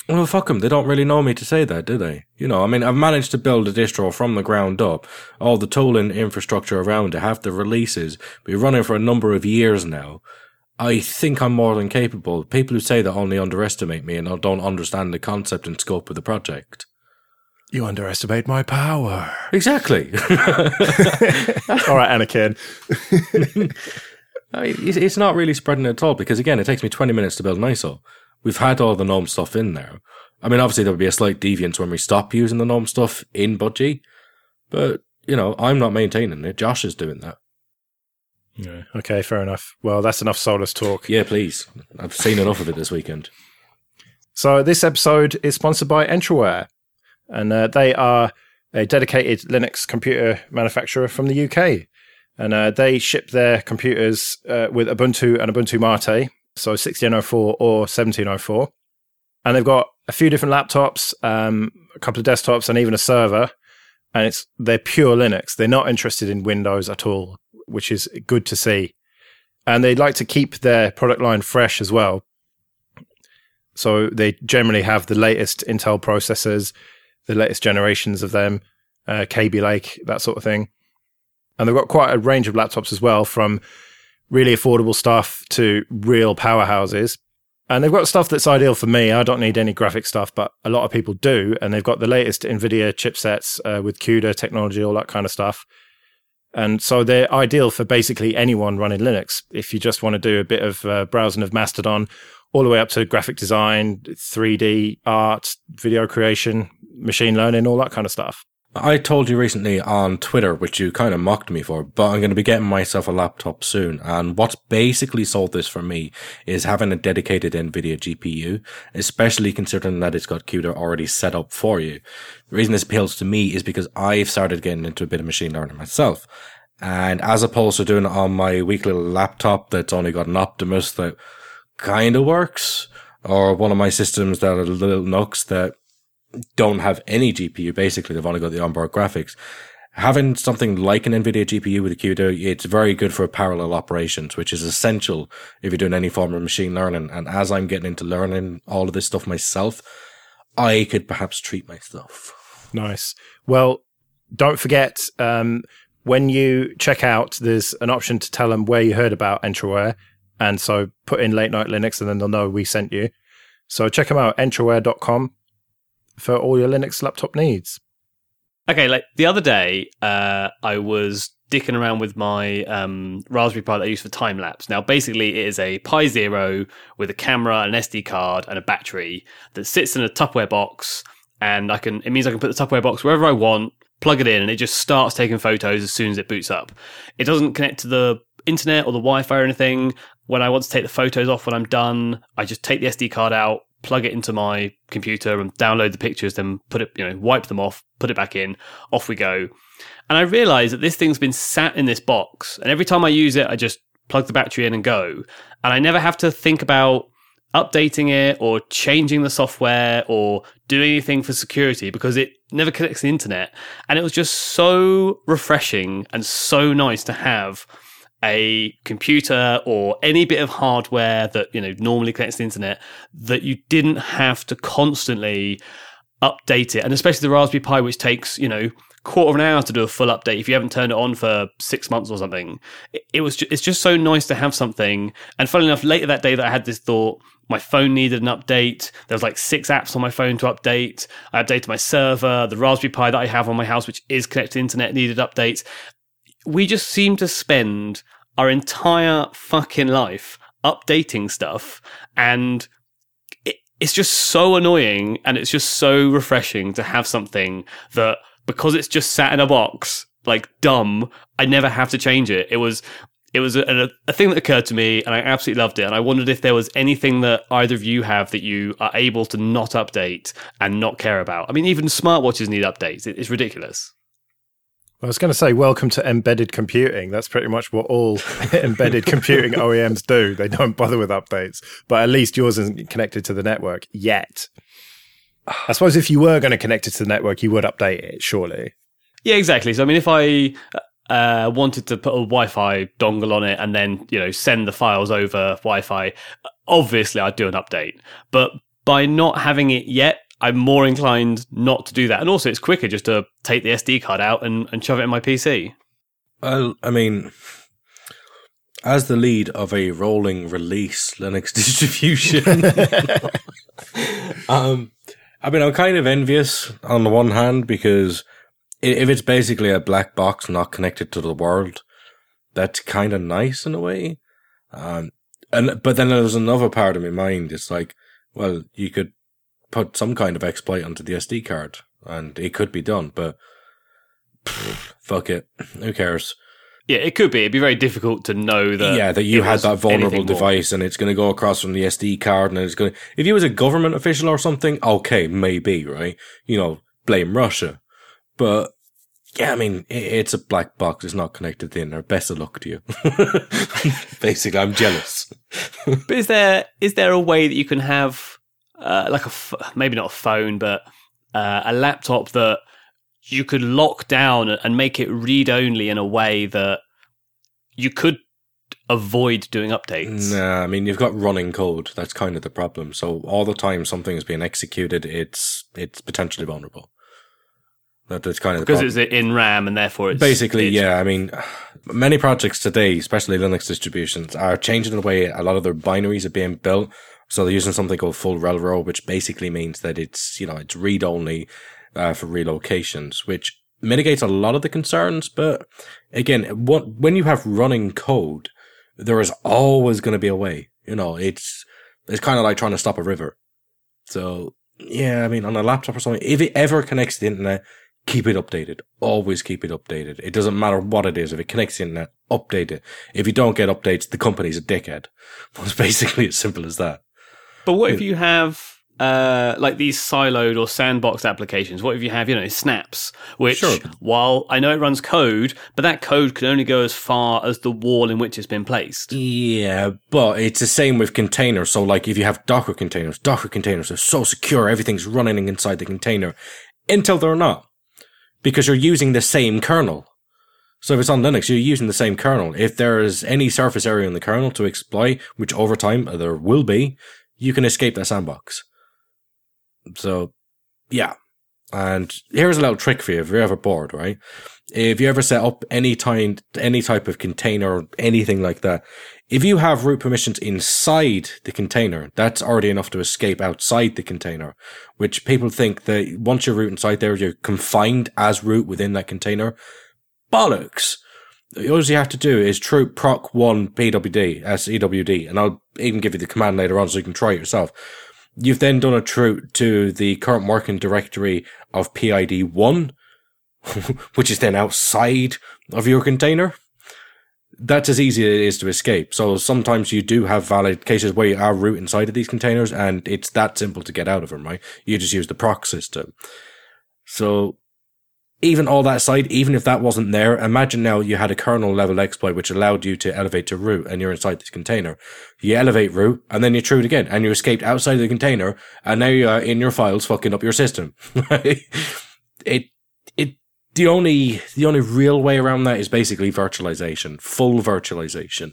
Well, fuck them. They don't really know me to say that, do they? You know, I mean, I've managed to build a distro from the ground up, all the tooling infrastructure around to have the releases, be running for a number of years now. I think I'm more than capable. People who say that only underestimate me and don't understand the concept and scope of the project. You underestimate my power. Exactly. All right, Anakin. I mean, it's not really spreading at all because, again, it takes me 20 minutes to build an ISO. We've had all the GNOME stuff in there. I mean, obviously, there would be a slight deviance when we stop using the GNOME stuff in Budgie, but, you know, I'm not maintaining it. Josh is doing that. Yeah, okay, fair enough. Well, that's enough Solus talk. Yeah, please. I've seen enough of it this weekend. So this episode is sponsored by Entroware, and uh, they are a dedicated Linux computer manufacturer from the UK, and uh, they ship their computers uh, with Ubuntu and Ubuntu Mate, so 1604 or 1704, and they've got a few different laptops, um, a couple of desktops, and even a server, and it's they're pure Linux. They're not interested in Windows at all, which is good to see, and they like to keep their product line fresh as well. So they generally have the latest Intel processors, the latest generations of them, uh, Kaby Lake, that sort of thing. And they've got quite a range of laptops as well, from really affordable stuff to real powerhouses. And they've got stuff that's ideal for me. I don't need any graphic stuff, but a lot of people do. And they've got the latest NVIDIA chipsets uh, with CUDA technology, all that kind of stuff. And so they're ideal for basically anyone running Linux. If you just want to do a bit of uh, browsing of Mastodon, all the way up to graphic design, 3D art, video creation, machine learning, all that kind of stuff. I told you recently on Twitter, which you kind of mocked me for, but I'm going to be getting myself a laptop soon. And what's basically sold this for me is having a dedicated NVIDIA GPU, especially considering that it's got CUDA already set up for you. The reason this appeals to me is because I've started getting into a bit of machine learning myself. And as opposed to doing it on my weak little laptop that's only got an Optimus that kind of works, or one of my systems that are little NUCs that don't have any GPU. Basically, they've only got the onboard graphics. Having something like an NVIDIA GPU with a CUDA, it's very good for parallel operations, which is essential if you're doing any form of machine learning. And as I'm getting into learning all of this stuff myself, I could perhaps treat myself. Nice. Well, don't forget um, when you check out, there's an option to tell them where you heard about Entroware. And so put in late night Linux and then they'll know we sent you. So check them out, entroware.com for all your Linux laptop needs. Okay, like the other day, uh, I was dicking around with my um, Raspberry Pi that I use for time lapse. Now, basically, it is a Pi Zero with a camera, an SD card, and a battery that sits in a Tupperware box, and I can. It means I can put the Tupperware box wherever I want, plug it in, and it just starts taking photos as soon as it boots up. It doesn't connect to the internet or the Wi-Fi or anything. When I want to take the photos off when I'm done, I just take the SD card out, plug it into my computer and download the pictures, then put it, you know, wipe them off, put it back in, off we go. And I realized that this thing's been sat in this box, and every time I use it, I just plug the battery in and go. And I never have to think about updating it or changing the software or doing anything for security because it never connects the internet. And it was just so refreshing and so nice to have a computer or any bit of hardware that you know normally connects to the internet that you didn't have to constantly update it. And especially the raspberry pi which takes you know quarter of an hour to do a full update if you haven't turned it on for six months or something. It, it was ju- it's just so nice to have something. And funnily enough later that day that i had this thought my phone needed an update. There was like six apps on my phone to update. I updated my server. The raspberry pi that i have on my house which is connected to internet needed updates we just seem to spend our entire fucking life updating stuff and it, it's just so annoying and it's just so refreshing to have something that because it's just sat in a box like dumb i never have to change it. It was it was a, a, thing that occurred to me and i absolutely loved it and i wondered if there was anything that either of you have that you are able to not update and not care about. I mean even smartwatches need updates. It, it's ridiculous I was going to say, welcome to embedded computing. That's pretty much what all embedded computing OEMs do. They don't bother with updates, but at least yours isn't connected to the network yet. I suppose if you were going to connect it to the network, you would update it, surely. Yeah, exactly. So, I mean, if I uh, wanted to put a Wi-Fi dongle on it and then, you know, send the files over Wi-Fi, obviously I'd do an update. But by not having it yet, I'm more inclined not to do that. And also, it's quicker just to take the SD card out and, and shove it in my PC. Well, I mean, as the lead of a rolling release Linux distribution, um, I mean, I'm kind of envious on the one hand because if it's basically a black box not connected to the world, that's kind of nice in a way. Um, and but then there's another part of my mind. It's like, well, you could put some kind of exploit onto the SD card, and it could be done. But pff, fuck it, who cares? Yeah, it could be. It'd be very difficult to know that. yeah, that you had that vulnerable device, and it's going to go across from the SD card, and it's going. to... If you was a government official or something, okay, maybe right. You know, blame Russia, but. Yeah, I mean, it's a black box. It's not connected to the internet. Best of luck to you. Basically, I'm jealous. But is there is there a way that you can have uh, like a f- maybe not a phone, but uh, a laptop that you could lock down and make it read only in a way that you could avoid doing updates? Nah, I mean you've got running code. That's kind of the problem. So all the time something is being executed, it's it's potentially vulnerable. That, that's kind of the Because it's in RAM and therefore it's Basically, it's- yeah. I mean, many projects today, especially Linux distributions, are changing the way a lot of their binaries are being built. So they're using something called full RELRO, which basically means that it's you know it's read only uh, for relocations, which mitigates a lot of the concerns. But again, what when you have running code, there is always going to be a way. You know, it's it's kind of like trying to stop a river. So yeah, I mean, on a laptop or something, if it ever connects to the internet, keep it updated. Always keep it updated. It doesn't matter what it is. If it connects to the internet, update it. If you don't get updates, the company's a dickhead. It's basically as simple as that. But what if you have uh, like these siloed or sandboxed applications? What if you have, you know, snaps, which Sure. while I know it runs code, but that code can only go as far as the wall in which it's been placed. Yeah, but it's the same with containers. So, like, if you have Docker containers, Docker containers are so secure, everything's running inside the container until they're not. Because you're using the same kernel. So if it's on Linux, you're using the same kernel. If there is any surface area in the kernel to exploit, which over time there will be, you can escape that sandbox. So, yeah. And here's a little trick for you if you're ever bored, right? If you ever set up any time, any type of container or anything like that, if you have root permissions inside the container, that's already enough to escape outside the container, which people think that once you're root inside there, you're confined as root within that container. Bollocks! All you have to do is chroot proc one pwd as ewd, and I'll even give you the command later on so you can try it yourself. You've then done a chroot to the current working directory of PID one, which is then outside of your container. That's as easy as it is to escape. So sometimes you do have valid cases where you are root inside of these containers, and it's that simple to get out of them, right? You just use the proc system. So even all that side, even if that wasn't there, imagine now you had a kernel level exploit which allowed you to elevate to root and you're inside this container. You elevate root and then you root again and you escaped outside the container and now you are in your files fucking up your system. it, it, the only the only real way around that is basically virtualization, full virtualization.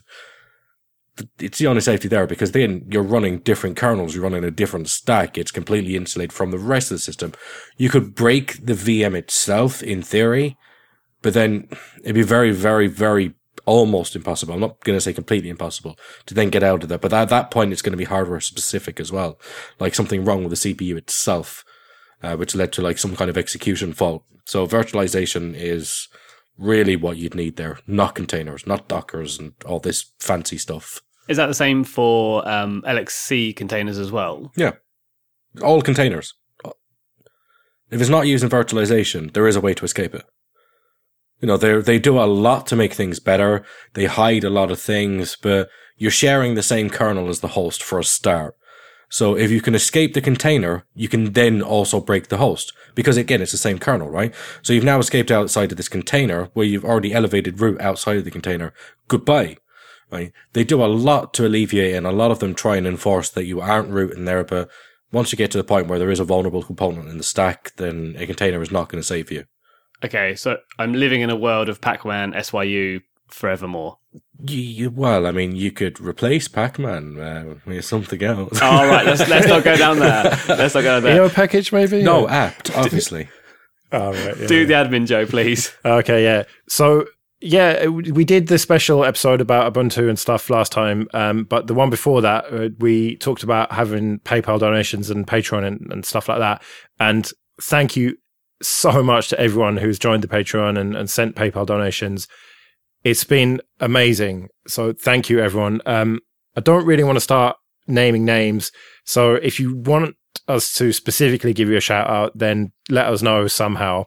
It's the only safety there because then you're running different kernels, you're running a different stack. It's completely insulated from the rest of the system. You could break the VM itself in theory, but then it'd be very, very, very almost impossible. I'm not going to say completely impossible to then get out of that, but at that point, it's going to be hardware specific as well, like something wrong with the CPU itself, uh, which led to like some kind of execution fault. So virtualization is really what you'd need there, not containers, not Dockers and all this fancy stuff. Is that the same for um, LXC containers as well? Yeah, all containers. If it's not using virtualization, there is a way to escape it. You know, they they do a lot to make things better. They hide a lot of things, but you're sharing the same kernel as the host for a start. So if you can escape the container, you can then also break the host because again, it's the same kernel, right? So you've now escaped outside of this container where you've already elevated root outside of the container. Goodbye. Right? They do a lot to alleviate and a lot of them try and enforce that you aren't rooting there, but once you get to the point where there is a vulnerable component in the stack, then a container is not going to save you. Okay, so I'm living in a world of pacman SYU forevermore. You, you, well, I mean, you could replace pacman uh, with something else. Oh, all right, let's let's not go down there. Let's not go down there. You know, a package maybe? no, Or- apt, obviously. Oh, right, yeah, Do yeah. the admin, Joe, please. Okay, yeah. So yeah, we did the special episode about Ubuntu and stuff last time, um, but the one before that, uh, we talked about having PayPal donations and Patreon and, and stuff like that. And thank you so much to everyone who's joined the Patreon and, and sent PayPal donations. It's been amazing. So thank you, everyone. Um, I don't really want to start naming names. So if you want us to specifically give you a shout out, then let us know somehow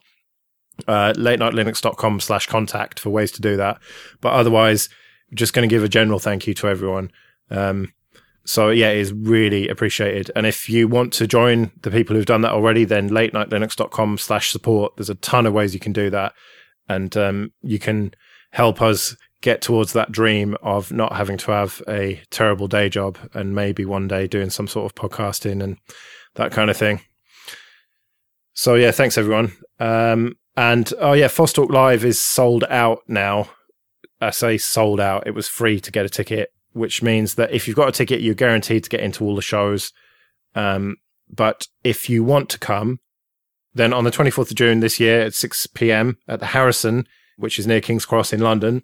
uh, latenightlinux.com slash contact for ways to do that. But otherwise, just going to give a general thank you to everyone. Um, so yeah, it is really appreciated. And if you want to join the people who've done that already, then latenightlinux.com slash support. There's a ton of ways you can do that. And um, you can help us get towards that dream of not having to have a terrible day job and maybe one day doing some sort of podcasting and that kind of thing. So yeah, thanks everyone. Um, and oh yeah, FOSS Talk Live is sold out now. I say sold out. It was free to get a ticket, which means that if you've got a ticket, you're guaranteed to get into all the shows. Um, but if you want to come, then on the 24th of June this year at 6 p.m. at the Harrison, which is near King's Cross in London,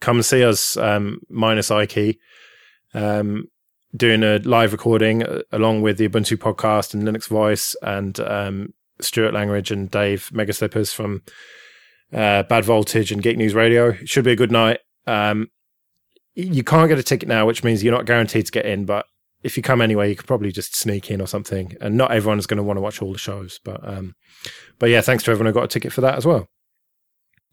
come and see us, um, minus Ike, um, doing a live recording uh, along with the Ubuntu podcast and Linux Voice and um, Stuart Langridge and Dave Megaslippers from uh, Bad Voltage and Geek News Radio. It should be a good night. Um, you can't get a ticket now, which means you're not guaranteed to get in. But if you come anyway, you could probably just sneak in or something. And not everyone is going to want to watch all the shows. But um, but yeah, thanks to everyone who got a ticket for that as well.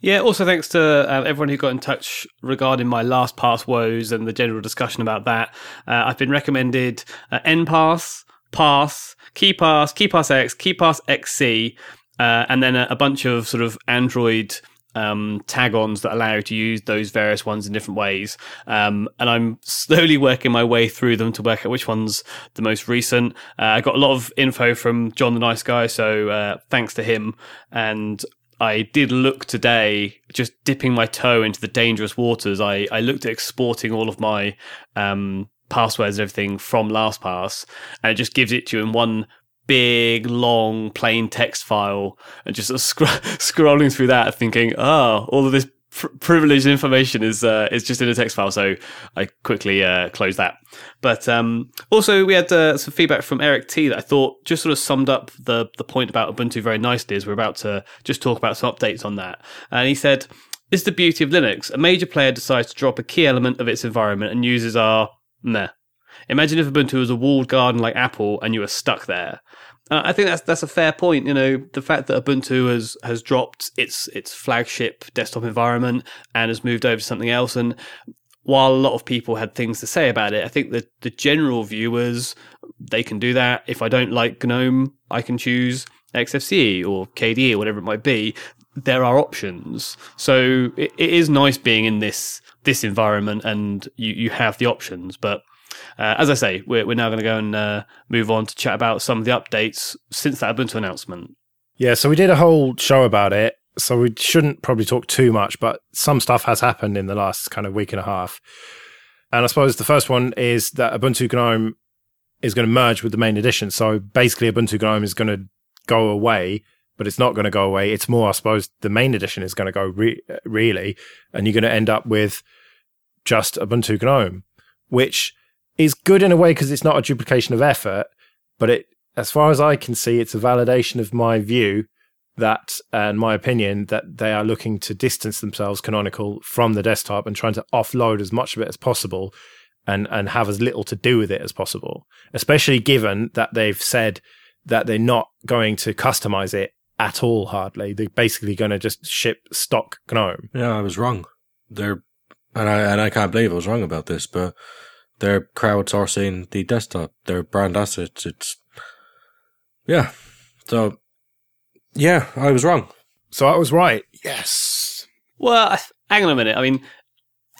Yeah, also thanks to uh, everyone who got in touch regarding my LastPass woes and the general discussion about that. Uh, I've been recommended uh, Enpass, Pass, KeePass, KeyPass X, KeePassXC, uh, and then a, a bunch of sort of Android um, tag-ons that allow you to use those various ones in different ways. Um, and I'm slowly working my way through them to work out which one's the most recent. Uh, I got a lot of info from John the Nice Guy, so uh, thanks to him. And I did look today, just dipping my toe into the dangerous waters. I, I looked at exporting all of my um, passwords and everything from LastPass, and it just gives it to you in one big, long, plain text file, and just sort of scro- scrolling through that, thinking, oh, all of this pr- privileged information is uh, is just in a text file. So I quickly uh, that. But um, also, we had uh, some feedback from Eric T that I thought just sort of summed up the the point about Ubuntu very nicely. As we're about to just talk about some updates on that, and he said. This is the beauty of Linux. A major player decides to drop a key element of its environment and users are meh. Imagine if Ubuntu was a walled garden like Apple and you were stuck there. Uh, I think that's that's a fair point. You know, the fact that Ubuntu has has dropped its its flagship desktop environment and has moved over to something else, and while a lot of people had things to say about it, I think that the general view was they can do that. If I don't like GNOME, I can choose XFCE or KDE or whatever it might be. There are options, so it, it is nice being in this this environment, and you you have the options, but. Uh, as I say, we're, we're now going to go and uh, move on to chat about some of the updates since that Ubuntu announcement. Yeah, so we did a whole show about it. So we shouldn't probably talk too much, but some stuff has happened in the last kind of week and a half. And I suppose the first one is that Ubuntu GNOME is going to merge with the main edition. So basically, Ubuntu GNOME is going to go away, but it's not going to go away. It's more, I suppose, the main edition is going to go re- really, and you're going to end up with just Ubuntu GNOME, which is good in a way because it's not a duplication of effort, but it, as far as I can see, it's a validation of my view that and my opinion that they are looking to distance themselves canonical from the desktop and trying to offload as much of it as possible and and have as little to do with it as possible especially given that they've said that they're not going to customize it at all hardly they're basically going to just ship stock gnome Yeah, I was wrong. They're and I and I can't believe I was wrong about this, but they're crowdsourcing the desktop. Their brand assets. It's yeah. So yeah, I was wrong. so i was right yes Well, hang on a minute. I mean,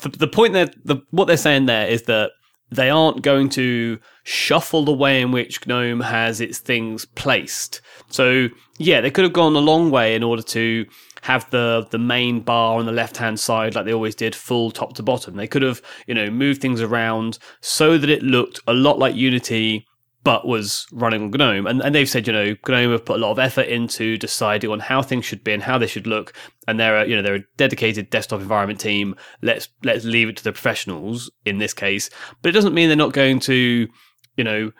the, the point that the what they're saying there is that they aren't going to shuffle the way in which GNOME has its things placed. So yeah, they could have gone a long way in order to have the the main bar on the left hand side like they always did, full top to bottom. They could have you know moved things around so that it looked a lot like Unity. But was running on GNOME, and, and they've said, you know, GNOME have put a lot of effort into deciding on how things should be and how they should look, and they're a, you know they're a dedicated desktop environment team. Let's let's leave it to the professionals in this case, but it doesn't mean they're not going to you know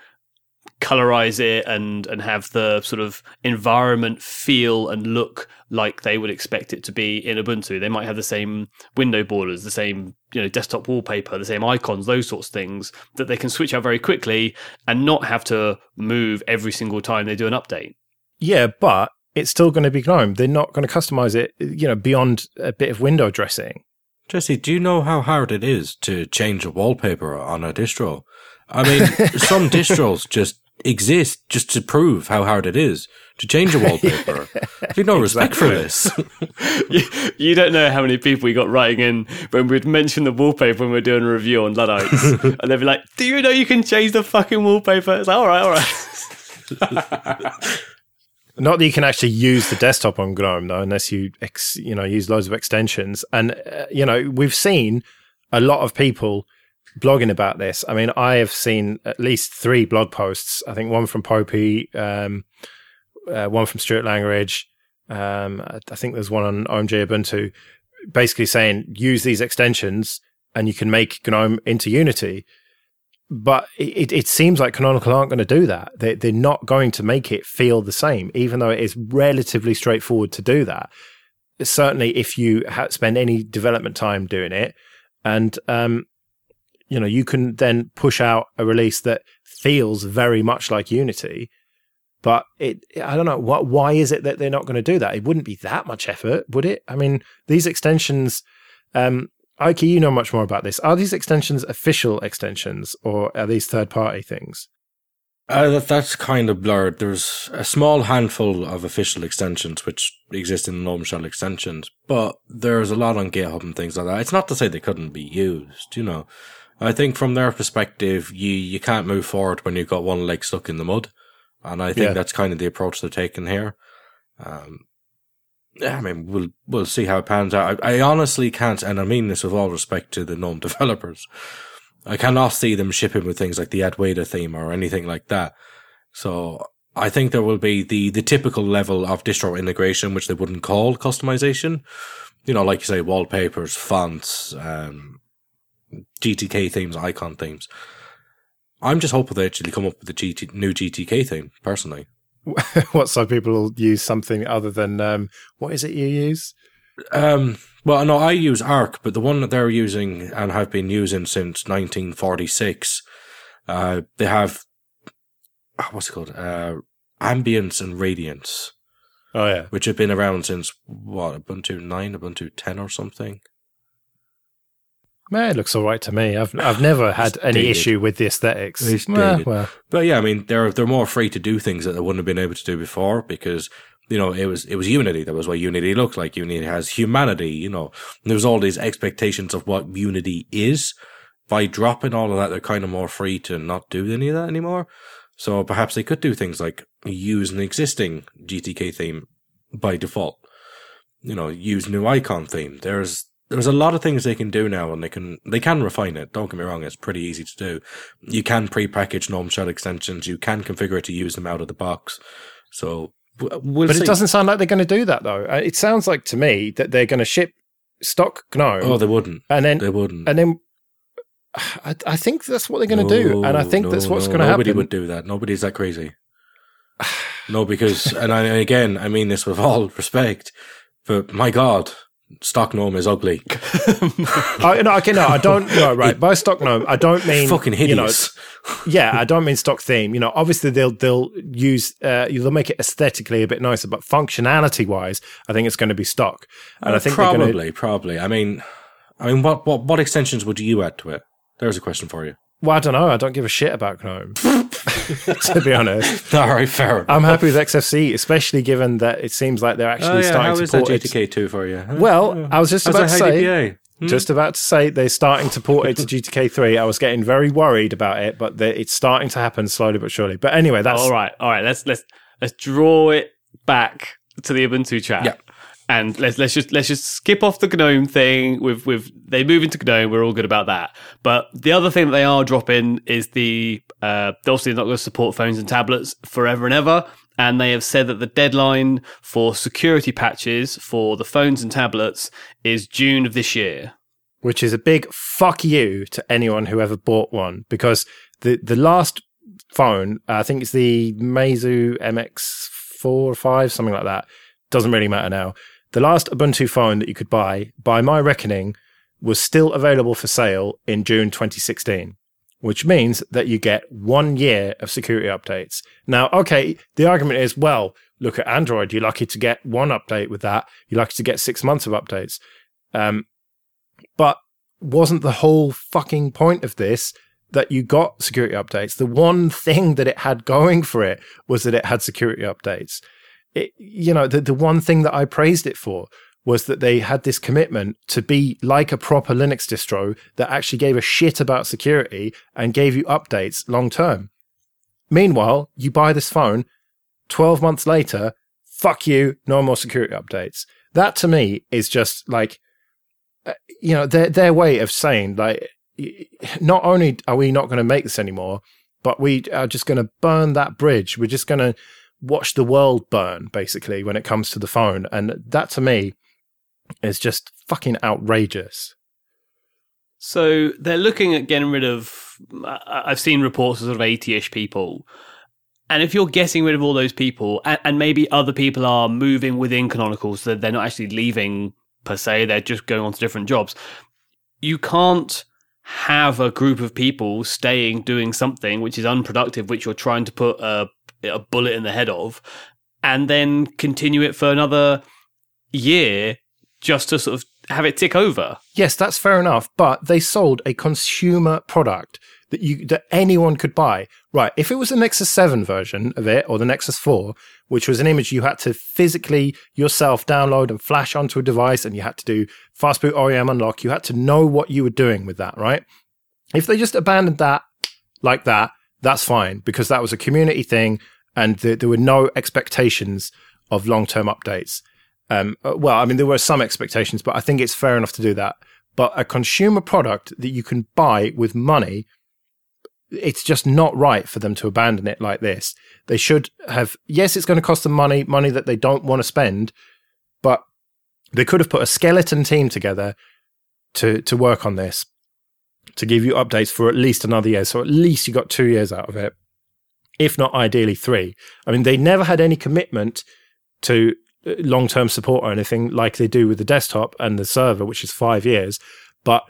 colorize it and and have the sort of environment feel and look like they would expect it to be in Ubuntu. They might have the same window borders, the same you know desktop wallpaper, the same icons, those sorts of things that they can switch out very quickly and not have to move every single time they do an update. yeah but it's still going to be gnome they're not going to customize it you know beyond a bit of window dressing Jesse, do you know how hard it is to change a wallpaper on a distro? I mean, some distros just exist just to prove how hard it is to change a wallpaper. Have you no respect for this? you, you don't know how many people we got writing in when we'd mention the wallpaper when we are doing a review on Luddites. and they'd be like, Do you know you can change the fucking wallpaper? It's like, all right, all right. Not that you can actually use the desktop on GNOME though, unless you ex, you know use loads of extensions. And uh, you know we've seen a lot of people blogging about this. I mean, I have seen at least three blog posts. I think one from Popey, um, uh, one from Stuart Langridge. Um, I think there's one on OMG Ubuntu, basically saying use these extensions and you can make GNOME into Unity. But it, it seems like Canonical aren't going to do that. They, they're not going to make it feel the same, even though it is relatively straightforward to do that. Certainly, if you ha- spend any development time doing it, and um, you know, you can then push out a release that feels very much like Unity. But it, I don't know what. Why is it that they're not going to do that? It wouldn't be that much effort, would it? I mean, these extensions. Um, you know much more about this. Are these extensions official extensions or are these third party things? Uh, that, that's kind of blurred. There's a small handful of official extensions which exist in the GNOME Shell extensions, but there's a lot on GitHub and things like that. It's not to say they couldn't be used, you know. I think from their perspective, you, you can't move forward when you've got one leg stuck in the mud. And I think Yeah. that's kind of the approach they're taking here. Um, yeah, I mean, we'll we'll see how it pans out. I, I honestly can't, and I mean this with all respect to the GNOME developers. I cannot see them shipping with things like the Adwaita theme or anything like that. So I think there will be the the typical level of distro integration, which they wouldn't call customization. You know, like you say, wallpapers, fonts, um, GTK themes, icon themes. I'm just hoping they actually come up with a GT, new GTK theme, personally. what so people will use something other than um, what is it you use? Um, well, no, I use Arc, but the one that they're using and have been using since 1946, uh, they have ah, what's it called? Uh, Ambiance and radiance, Oh yeah, which have been around since what Ubuntu nine, Ubuntu ten, or something. Man, it looks all right to me. I've I've never had any dated. issue with the aesthetics. Well, well, But yeah, I mean, they're they're more free to do things that they wouldn't have been able to do before because you know it was it was Unity. That was what Unity looked like. Unity has humanity. You know, And there was all these expectations of what Unity is. By dropping all of that, they're kind of more free to not do any of that anymore. So perhaps they could do things like use an existing GTK theme by default. You know, use new icon theme. There's there's a lot of things they can do now, and they can they can refine it. Don't get me wrong; it's pretty easy to do. You can pre-package GNOME shell extensions. You can configure it to use them out of the box. So we'll but see. it doesn't sound like they're going to do that though. Uh, It sounds like to me that they're going to ship stock GNOME, Oh, they wouldn't. and then They wouldn't. and then I, I think that's what they're going to do, and I No, think that's what's no, going to happen Nobody would do that. Nobody's that crazy. no, because and, I, and again, I mean this with all respect, but my God, stock gnome is ugly. I, no, okay, no, I don't. No, right. By stock GNOME, I don't mean Fucking You know, hideous. yeah, I don't mean stock theme. You know, obviously they'll they'll use uh, they'll make it aesthetically a bit nicer, but functionality wise, I think it's going to be stock. And I think probably, Gonna, probably. I mean, I mean, what, what what extensions would you add to it? There's a question for you. well, I don't know. I don't give a shit about GNOME. to be honest, All right, fair. I'm happy with XFC, especially given that it seems like they're actually oh, yeah, starting how to is port it. GTK two for you? Huh? Well, I was just How's about to say. Hmm? Just about to say they're starting to port it to GTK3. I was getting very worried about it, but they- it's starting to happen slowly but surely. But anyway, that's all right, all right. Let's let's let's draw it back to the Ubuntu chat. Yeah. And let's let's just let's just skip off the GNOME thing. With with they move into GNOME, we're all good about that. But the other thing that they are dropping is the uh, they're obviously not going to support phones and tablets forever and ever. And they have said that the deadline for security patches for the phones and tablets is June of this year. which is a big fuck you to anyone who ever bought one because the the last phone, I think it's the Meizu MX4 or 5, something like that. Doesn't really matter now. The last Ubuntu phone that you could buy, by my reckoning, was still available for sale in June 2016, which means that you get one year of security updates. Now, okay, the argument is, well, look at Android. You're lucky to get one update with that. You're lucky to get six months of updates. Um, but wasn't the whole fucking point of this that you got security updates? The one thing that it had going for it was that it had security updates. It, you know, the, the one thing that I praised it for was that they had this commitment to be like a proper Linux distro that actually gave a shit about security and gave you updates long term. Meanwhile, you buy this phone 12 months later, fuck you, no more security updates. That to me is just like, uh, you know, their, their way of saying, like, not only are we not going to make this anymore, but we are just going to burn that bridge. We're just going to watch the world burn, basically, when it comes to the phone. And that to me is just fucking outrageous. So they're looking at getting rid of. I've seen reports of sort of eighty-ish people, and if you're getting rid of all those people, and, maybe other people are moving within Canonical, so they're not actually leaving per se, they're just going on to different jobs. You can't have a group of people staying doing something which is unproductive, which you're trying to put a, a bullet in the head of, and then continue it for another year just to sort of have it tick over. Yes, that's fair enough, but they sold a consumer product that you that anyone could buy. Right, if it was the Nexus 7 version of it or the Nexus 4, which was an image you had to physically yourself download and flash onto a device and you had to do fastboot OEM unlock, you had to know what you were doing with that, right? If they just abandoned that like that, that's fine because that was a community thing and th- there were no expectations of long-term updates. Um, uh, well, I mean, there were some expectations, but I think it's fair enough to do that. But a consumer product that you can buy with money, it's just not right for them to abandon it like this. They should have, yes, it's going to cost them money, money that they don't want to spend, but they could have put a skeleton team together to, to work on this, to give you updates for at least another year. So at least you got two years out of it, if not ideally three. I mean, they never had any commitment to uh, long term support or anything like they do with the desktop and the server, which is five years. But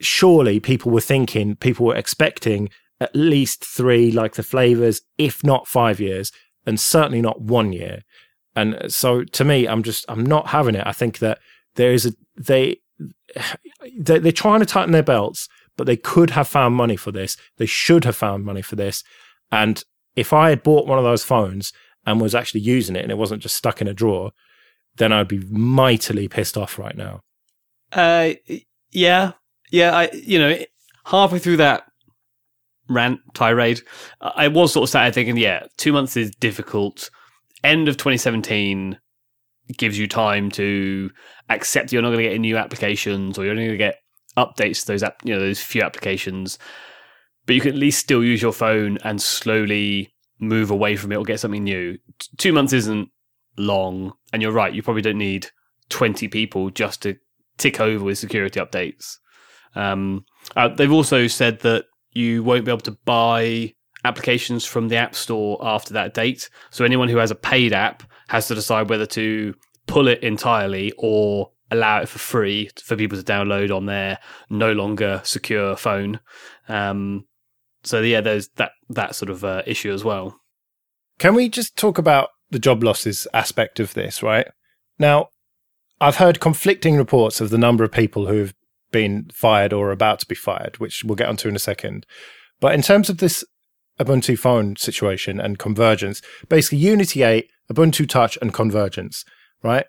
surely people were thinking, people were expecting at least three, like the flavors, if not five years, and certainly not one year. And so to me, I'm just, I'm not having it. I think that there is a, they, they they're trying to tighten their belts, but they could have found money for this. They should have found money for this. And if I had bought one of those phones and was actually using it and it wasn't just stuck in a drawer, then I'd be mightily pissed off right now. Uh, yeah, yeah. I, you know, halfway through that rant tirade. I was sort of sat thinking, yeah, two months is difficult. End of 2017 gives you time to accept you're not going to get any new applications or you're only going to get updates to those app, you know those few applications. But you can at least still use your phone and slowly move away from it or get something new. T- two months isn't long, and you're right. You probably don't need 20 people just to tick over with security updates. Um, uh, they've also said that you won't be able to buy applications from the App Store after that date. So anyone who has a paid app has to decide whether to pull it entirely or allow it for free for people to download on their no longer secure phone. Um, so yeah, there's that that sort of uh, issue as well. Can we just talk about the job losses aspect of this, right? Now, I've heard conflicting reports of the number of people who have been fired or about to be fired, which we'll get onto in a second. But in terms of this Ubuntu phone situation and convergence, basically Unity 8, Ubuntu Touch, and convergence, right?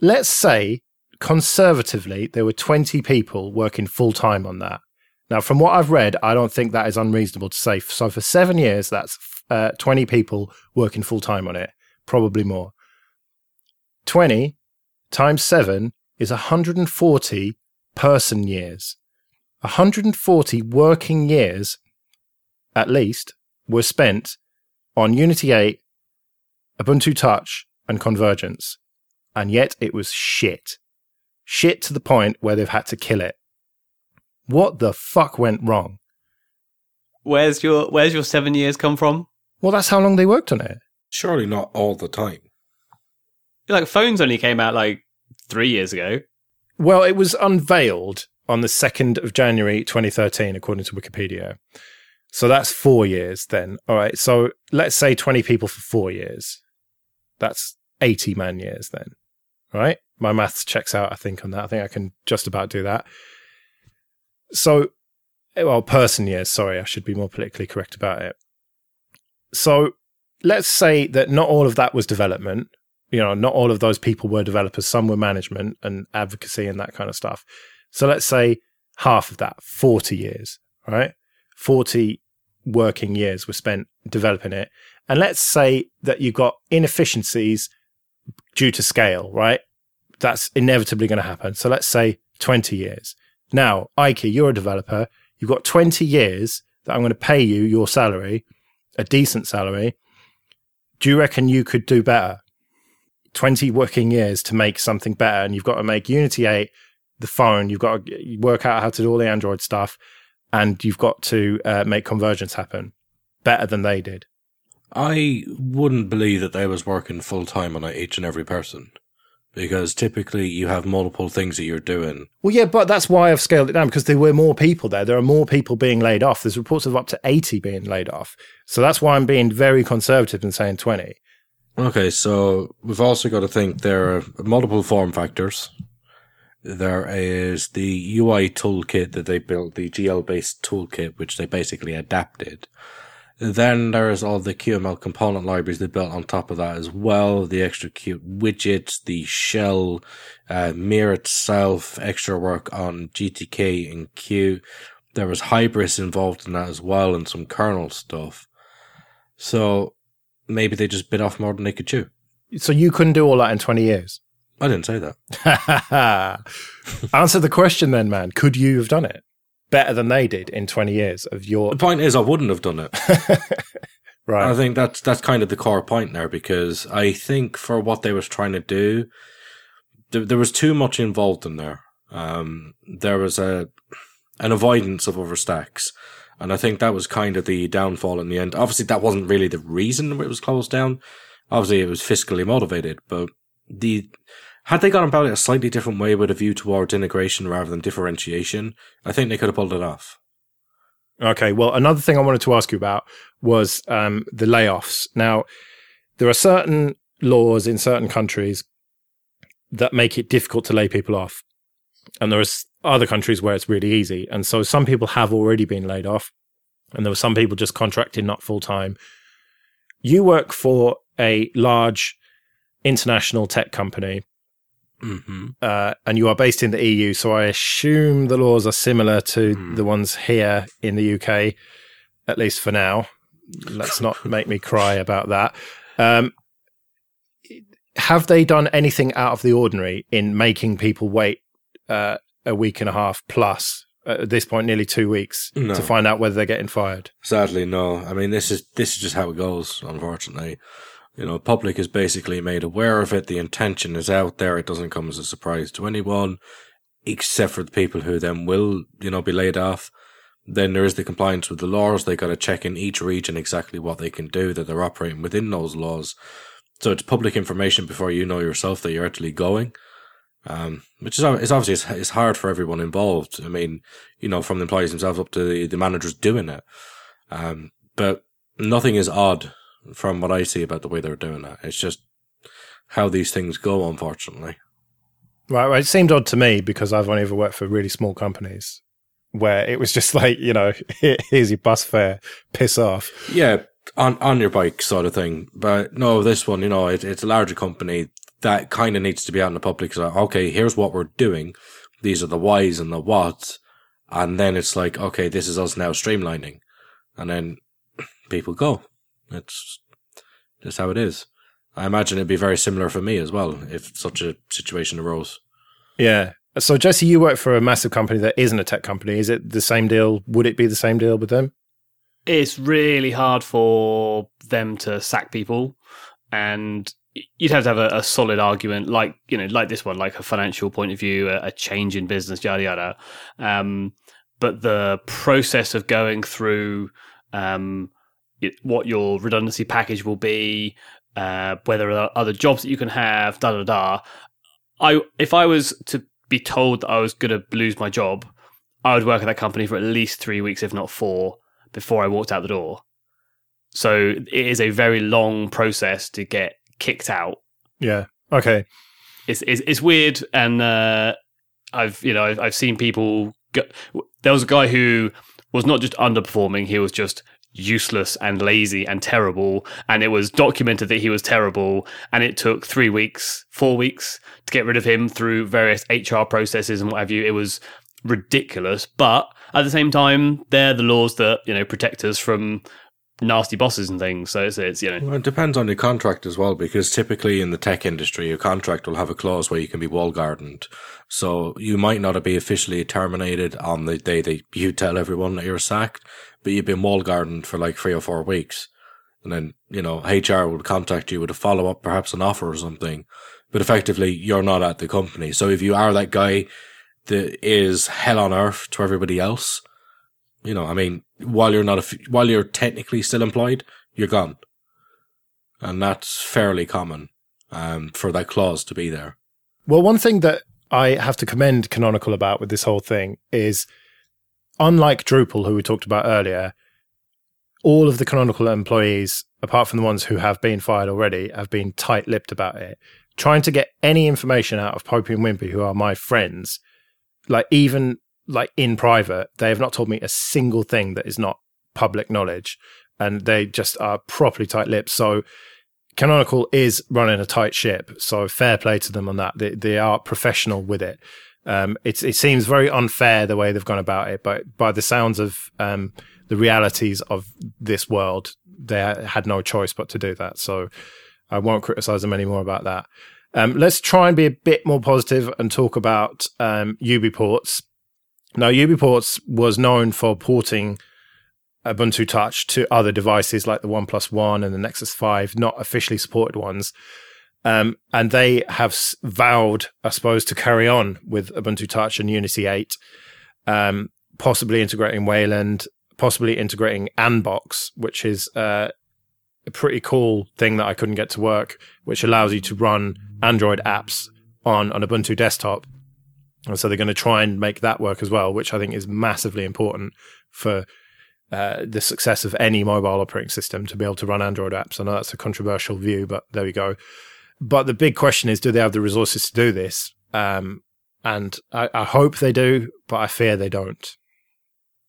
Let's say conservatively there were 20 people working full time on that. Now, from what I've read, I don't think that is unreasonable to say. So, for seven years, that's uh, 20 people working full time on it, probably more. 20 times seven is 140 person years. 140 working years, at least, were spent on Unity 8, Ubuntu Touch, and Convergence. And yet it was shit. Shit to the point where they've had to kill it. What the fuck went wrong? Where's your Where's your seven years come from? Well, that's how long they worked on it. Surely not all the time. Like phones only came out like three years ago. Well, it was unveiled on the 2nd of January 2013, according to Wikipedia. So that's four years then. All right. So let's say 20 people for four years. That's 80 man years then. Right? My maths checks out, I think, on that. I think I can just about do that. So, eh, well, person years. Sorry, I should be more politically correct about it. So let's say that not all of that was development you know, not all of those people were developers. Some were management and advocacy and that kind of stuff. So let's say half of that, 40 years, right? 40 working years were spent developing it. And let's say that you've got inefficiencies due to scale, right? That's inevitably going to happen. So let's say 20 years. Now, Ike, you're a developer. You've got 20 years that I'm going to pay you your salary, a decent salary. Do you reckon you could do better? 20 working years to make something better and you've got to make Unity 8 the phone, you've got to work out how to do all the Android stuff and you've got to uh, make convergence happen better than they did. I wouldn't believe that they was working full time on each and every person because typically you have multiple things that you're doing. Well, yeah, but that's why I've scaled it down because there were more people there. There are more people being laid off. There's reports of up to 80 being laid off. So that's why I'm being very conservative and saying 20. Okay, so we've also got to think there are multiple form factors. There is the UI toolkit that they built, the GL based toolkit, which they basically adapted. Then there's all the QML component libraries they built on top of that as well. The extra cute widgets, the shell, uh, Mir itself, extra work on GTK and Q. There was Hybris involved in that as well and some kernel stuff. So maybe they just bit off more than they could chew. So you couldn't do all that in 20 years? I didn't say that. Answer the question then, man. Could you have done it better than they did in 20 years of your. The point is, I wouldn't have done it. right. I think that's, that's kind of the core point there because I think for what they was trying to do, there, there was too much involved in there. Um, there was a, an avoidance of overstacks. And I think that was kind of the downfall in the end. Obviously, that wasn't really the reason it was closed down. Obviously, it was fiscally motivated, but the had they gone about it a slightly different way with a view towards integration rather than differentiation, I think they could have pulled it off. Okay. Well, another thing I wanted to ask you about was um, the layoffs. Now, there are certain laws in certain countries that make it difficult to lay people off. And there are other countries where it's really easy. And so some people have already been laid off, and there were some people just contracted not full time. You work for a large international tech company, mm-hmm. uh, and you are based in the EU. So I assume the laws are similar to mm. the ones here in the UK. at least for now. Let's not make me cry about that. Um, have they done anything out of the ordinary in making people wait uh, a week and a half plus at this point, nearly two weeks No. to find out whether they're getting fired? Sadly, no. I mean, this is this is just how it goes. Unfortunately, you know, public is basically made aware of it. The intention is out there. It doesn't come as a surprise to anyone, except for the people who then will, you know, be laid off. Then there is the compliance with the laws. They got to check in each region exactly what they can do that they're operating within those laws. So it's public information before you know yourself that you're actually going. Um, which is it's obviously it's, hard for everyone involved. I mean, you know, from the employees themselves up to the, the managers doing it. Um, but nothing is odd from what I see about the way they're doing it. It's just how these things go, unfortunately. Right, right. It seemed odd to me because I've only ever worked for really small companies where it was just like, you know, here's your bus fare, piss off. Yeah, on on your bike sort of thing. But no, this one, you know, it, it's a larger company that kind of needs to be out in the public. So, uh, okay, here's what we're doing. These are the whys and the whats. And then it's like, okay, this is us now streamlining. And then people go. It's just how it is. I imagine it'd be very similar for me as well if such a situation arose. Yeah. So, Jesse, you work for a massive company that isn't a tech company. Is it the same deal? Would it be the same deal with them? It's really hard for them to sack people, and you'd have to have a, a solid argument, like you know, like this one, like a financial point of view, a, a change in business, yada yada. Um, but the process of going through um, it, what your redundancy package will be, uh, whether there are other jobs that you can have, da da da. I if I was to be told that I was going to lose my job, I would work at that company for at least three weeks, if not four, before I walked out the door. So it is a very long process to get kicked out. Yeah. Okay. It's it's, it's weird, and uh, I've you know I've, I've seen people. Go, there was a guy who was not just underperforming; he was just useless and lazy and terrible. And it was documented that he was terrible. And it took three weeks, four weeks to get rid of him through various HR processes and what have you. It was ridiculous. But at the same time, they're the laws that, you know, protect us from nasty bosses and things. So it's, it's you know. Well, it depends on your contract as well, because typically in the tech industry, your contract will have a clause where you can be wall gardened. So you might not be officially terminated on the day that you tell everyone that you're sacked, but you've been wall gardened for like three or four weeks. And then, you know, HR would contact you with a follow up, perhaps an offer or something. But effectively, you're not at the company. So if you are that guy that is hell on earth to everybody else, you know, I mean, while you're not, a, while you're technically still employed, you're gone. And that's fairly common, um, for that clause to be there. Well, one thing that I have to commend Canonical about with this whole thing is unlike Drupal, who we talked about earlier, all of the Canonical employees, apart from the ones who have been fired already, have been tight lipped about it. Trying to get any information out of Popey and Wimpy, who are my friends, like even like in private, they have not told me a single thing that is not public knowledge. And they just are properly tight lipped. So Canonical is running a tight ship. So fair play to them on that. They, they are professional with it. Um, it's, it seems very unfair the way they've gone about it, but by the sounds of um, the realities of this world, they had no choice but to do that. So I won't criticize them anymore about that. Um, let's try and be a bit more positive and talk about um, UBports. Now, UBports was known for porting Ubuntu Touch to other devices like the OnePlus One and the Nexus 5, not officially supported ones. Um, and they have vowed, I suppose, to carry on with Ubuntu Touch and Unity 8, um, possibly integrating Wayland, possibly integrating Anbox, which is uh, a pretty cool thing that I couldn't get to work, which allows you to run Android apps on an Ubuntu desktop. And so they're going to try and make that work as well, which I think is massively important for uh, the success of any mobile operating system to be able to run Android apps. I know that's a controversial view, but there we go. But the big question is, do they have the resources to do this? Um, and I, I, hope they do, but I fear they don't.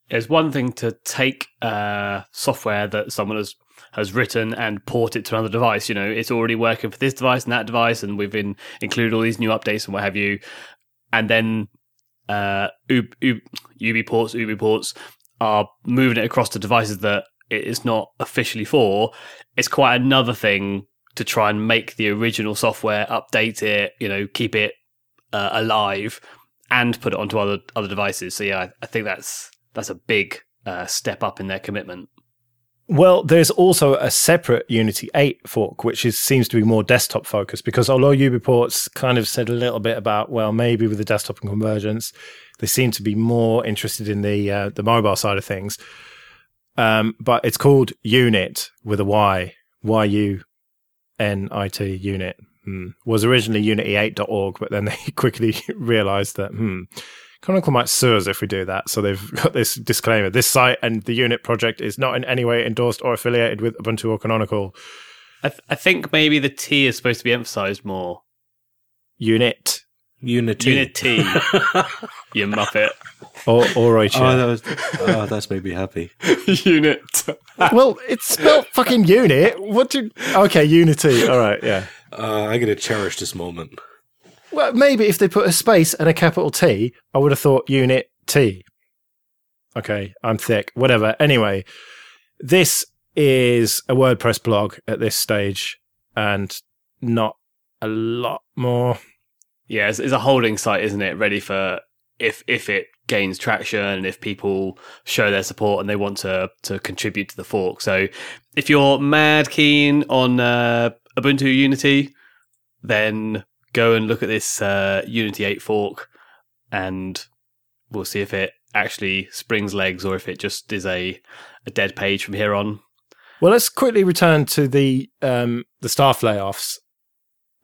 It's one thing to take uh, software that someone has has written and port it to another device. You know, it's already working for this device and that device, and we've been included all these new updates and what have you. And then uh, UBports, UBports are moving it across to devices that it is not officially for, it's quite another thing to try and make the original software, update it, you know, keep it uh, alive, and put it onto other other devices. So yeah, I, I think that's that's a big uh, step up in their commitment. Well, there's also a separate Unity 8 fork, which is, seems to be more desktop focused because although UBports kind of said a little bit about, well, maybe with the desktop and convergence, they seem to be more interested in the uh, the mobile side of things. Um, but it's called Unit with a Y, Y U N I T, Unit. Hmm. Was originally unity8.org, but then they quickly realized that, hmm, Canonical might sue us if we do that. So they've got this disclaimer. This site and the unit project is not in any way endorsed or affiliated with Ubuntu or Canonical. I, th- I think maybe the T is supposed to be emphasized more. Unit. Unity. Unity. you muppet. Or, or Oh, that was, oh, that's made me happy. Unit. well, it's spelled fucking unit. What do? Okay, Unity. All right, yeah. Uh, I'm going to cherish this moment. Well, maybe if they put a space and a capital T, I would have thought unit T. Okay, I'm thick. Whatever. Anyway, this is a WordPress blog at this stage and not a lot more. Yeah, it's, it's a holding site, isn't it? Ready for if if it gains traction and if people show their support and they want to to contribute to the fork. So if you're mad keen on uh, Ubuntu Unity, then go and look at this uh, Unity 8 fork and we'll see if it actually springs legs or if it just is a, a dead page from here on. Well, let's quickly return to the um, the staff layoffs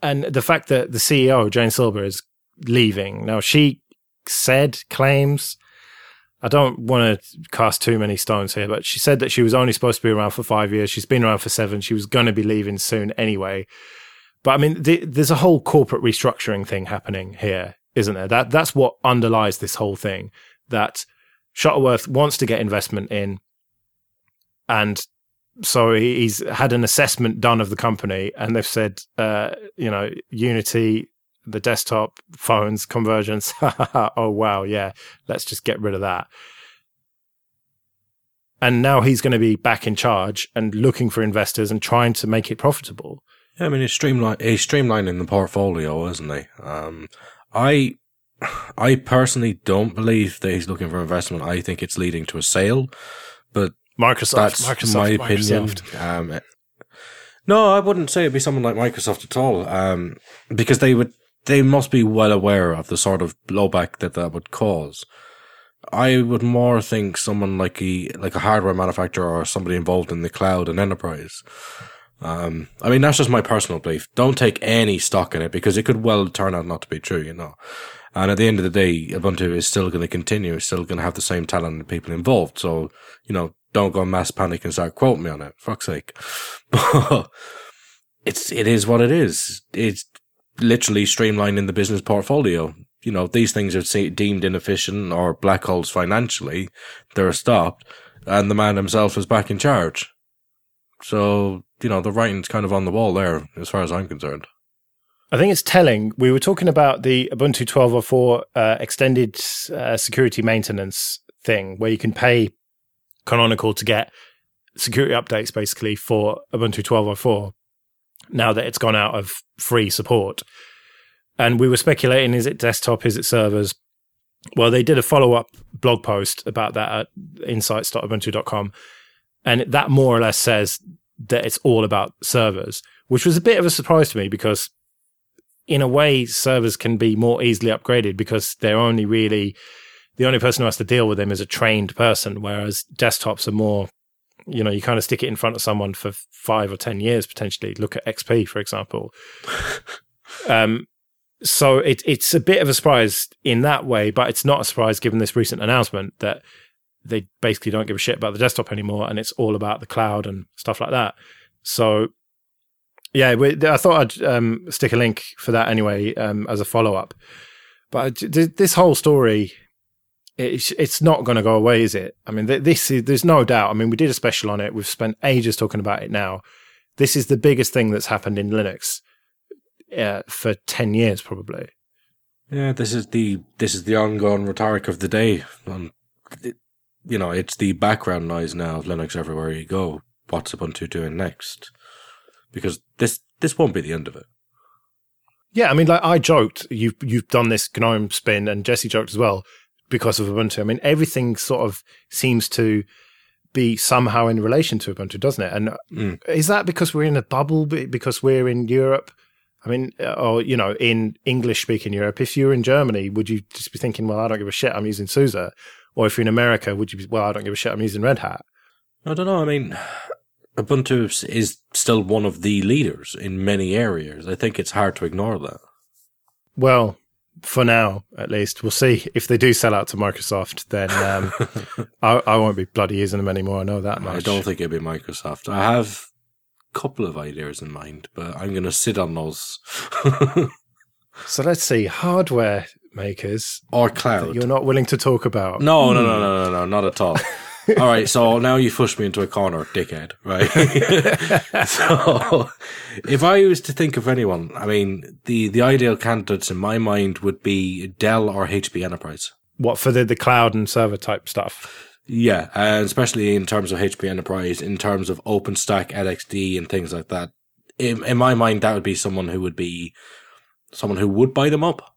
and the fact that the CEO Jane Silber is leaving. Now, she said claims. I don't want to cast too many stones here, but she said that she was only supposed to be around for five years. She's been around for seven. She was going to be leaving soon anyway. But I mean, the, there's a whole corporate restructuring thing happening here, isn't there? That that's what underlies this whole thing. That Shuttleworth wants to get investment in, and so he's had an assessment done of the company, and they've said, uh, you know, Unity, the desktop, phones, convergence. oh wow, yeah, let's just get rid of that. And now he's going to be back in charge and looking for investors and trying to make it profitable. Yeah, I mean, he's streamline he's streamlining the portfolio, isn't he? Um, I, I personally don't believe that he's looking for investment. I think it's leading to a sale, but Microsoft, that's Microsoft, my Microsoft. opinion. Um, no, I wouldn't say it'd be someone like Microsoft at all, um, because they would they must be well aware of the sort of blowback that that would cause. I would more think someone like a like a hardware manufacturer or somebody involved in the cloud and enterprise. Um, I mean, that's just my personal belief. Don't take any stock in it because it could well turn out not to be true, you know. And at the end of the day, Ubuntu is still going to continue. It's still going to have the same talent and people involved. So, you know, don't go mass panic and start quoting me on it. Fuck's sake. But it's, it is what it is. It's literally streamlining the business portfolio. You know, these things are deemed inefficient or black holes financially. They're stopped and the man himself is back in charge. So, you know, the writing's kind of on the wall there, as far as I'm concerned. I think it's telling. We were talking about the Ubuntu 12.04 uh, extended uh, security maintenance thing, where you can pay Canonical to get security updates basically for Ubuntu 12.04 now that it's gone out of free support. And we were speculating is it desktop, is it servers? Well, they did a follow up blog post about that at insights.ubuntu.com. And that more or less says that it's all about servers, which was a bit of a surprise to me because, in a way, servers can be more easily upgraded because they're only really the only person who has to deal with them is a trained person, whereas desktops are more, you know, you kind of stick it in front of someone for five or 10 years potentially. Look at XP, for example. um, so it, it's a bit of a surprise in that way, but it's not a surprise given this recent announcement that they basically don't give a shit about the desktop anymore, and it's all about the cloud and stuff like that. So, yeah, we, I thought I'd um, stick a link for that anyway um, as a follow up. But this whole story, it's it's not going to go away, is it? I mean, this is there's no doubt. I mean, we did a special on it. We've spent ages talking about it now. This is the biggest thing that's happened in Linux uh, for ten years, probably. Yeah, this is the this is the ongoing rhetoric of the day. Um, you know, it's the background noise now of Linux everywhere you go. What's Ubuntu doing next? Because this this won't be the end of it. Yeah, I mean, like I joked, you've you've done this GNOME spin, and Jesse joked as well because of Ubuntu. I mean, everything sort of seems to be somehow in relation to Ubuntu, doesn't it? And Mm. is that because we're in a bubble? Because we're in Europe? I mean, uh, or you know, in English-speaking Europe. If you're in Germany, would you just be thinking, "Well, I don't give a shit, I'm using SUSE"? Or if you're in America, would you be, "Well, I don't give a shit, I'm using Red Hat"? I don't know. I mean, Ubuntu is- is still one of the leaders in many areas. I think it's hard to ignore that. Well, for now, at least, we'll see if they do sell out to Microsoft. Then um, I, I won't be bloody using them anymore. I know that much. I don't think it'll be Microsoft. I have a couple of ideas in mind, but I'm going to sit on those. So let's see hardware makers or that cloud. you're not willing to talk about. No, no, no, no, no, no, not at all. all right, so now you pushed me into a corner, dickhead, right? so, if I was to think of anyone, I mean, the, the ideal candidates in my mind would be Dell or HP Enterprise. What for the, the cloud and server type stuff? Yeah, and especially in terms of HP Enterprise, in terms of OpenStack, LXD, and things like that. In, in my mind, that would be someone who would be someone who would buy them up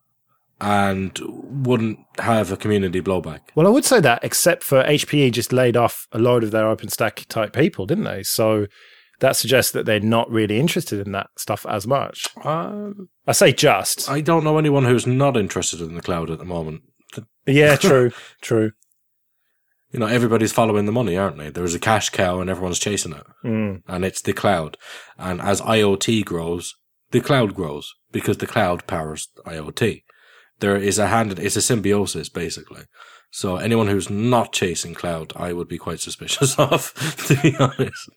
and wouldn't have a community blowback. Well, I would say that, except for HPE just laid off a load of their OpenStack type people, didn't they? So that suggests that they're not really interested in that stuff as much. Um, I say just. I don't know anyone who's not interested in the cloud at the moment. yeah, true, true. You know, everybody's following the money, aren't they? There's a cash cow and everyone's chasing it. Mm. And it's the cloud. And as IoT grows, the cloud grows because the cloud powers IoT. There is a hand, it's a symbiosis basically. So anyone who's not chasing cloud, I would be quite suspicious of, to be honest.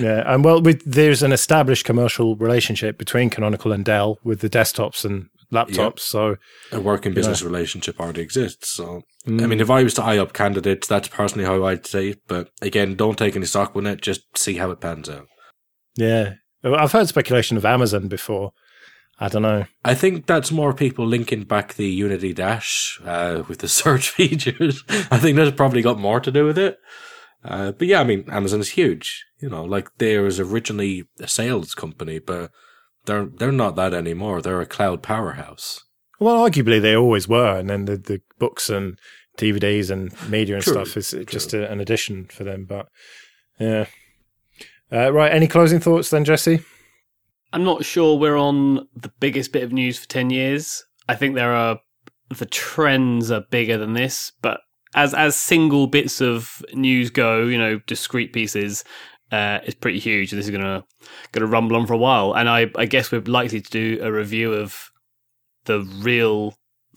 Yeah, and well, with, there's an established commercial relationship between Canonical and Dell with the desktops and laptops. So A working business relationship already exists. So, Mm. I mean, if I was to eye up candidates, that's personally how I'd say it. But again, don't take any stock with it. Just see how it pans out. yeah, I've heard speculation of Amazon before. I don't know. I think that's more people linking back the Unity Dash uh, with the search features. I think that's probably got more to do with it. Uh, but yeah, I mean, Amazon is huge. You know, like they was originally a sales company, but they're they're not that anymore. They're a cloud powerhouse. Well, arguably they always were, and then the, the books and DVDs and media and True, stuff is just a, an addition for them. But yeah, uh, right. Any closing thoughts then, Jesse? I'm not sure we're on the biggest bit of news for 10 years. I think there are the trends are bigger than this, but as as single bits of news go, you know, discrete pieces, uh, it's pretty huge. This is gonna gonna rumble on for a while, and I I guess we're likely to do a review of the real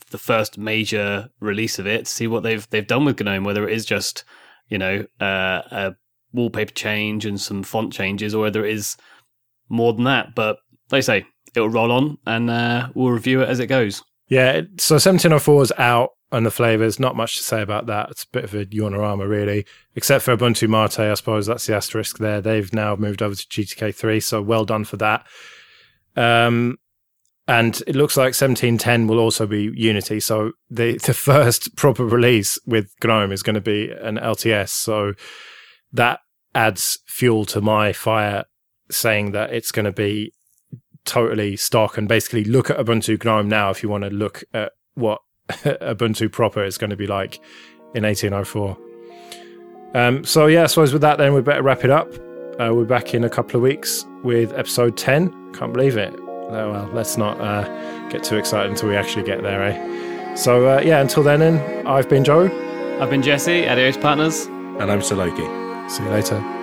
the first major release of it see what they've they've done with GNOME, whether it is just you know uh, a wallpaper change and some font changes, or whether it is more than that. But they say, it'll roll on, and uh, we'll review it as it goes. Yeah. So 1704 is out and the flavors. Not much to say about that. It's a bit of a Unorama, really, except for Ubuntu Mate. I suppose that's the asterisk there. They've now moved over to GTK3, so well done for that. Um, and it looks like 1710 will also be Unity. So the the first proper release with GNOME is going to be an LTS. So that adds fuel to my fire, saying that it's going to be totally stock and basically look at Ubuntu GNOME now if you want to look at what Ubuntu proper is going to be like in 1804. Um, so yeah, I suppose with that then we better wrap it up. Uh, we're back in a couple of weeks with episode 10. Can't believe it. Oh, well, let's not uh, get too excited until we actually get there, eh? So uh, yeah, until then, then I've been Joe. I've been Jesse, at Adios Partners. And I'm Salaki. See you later.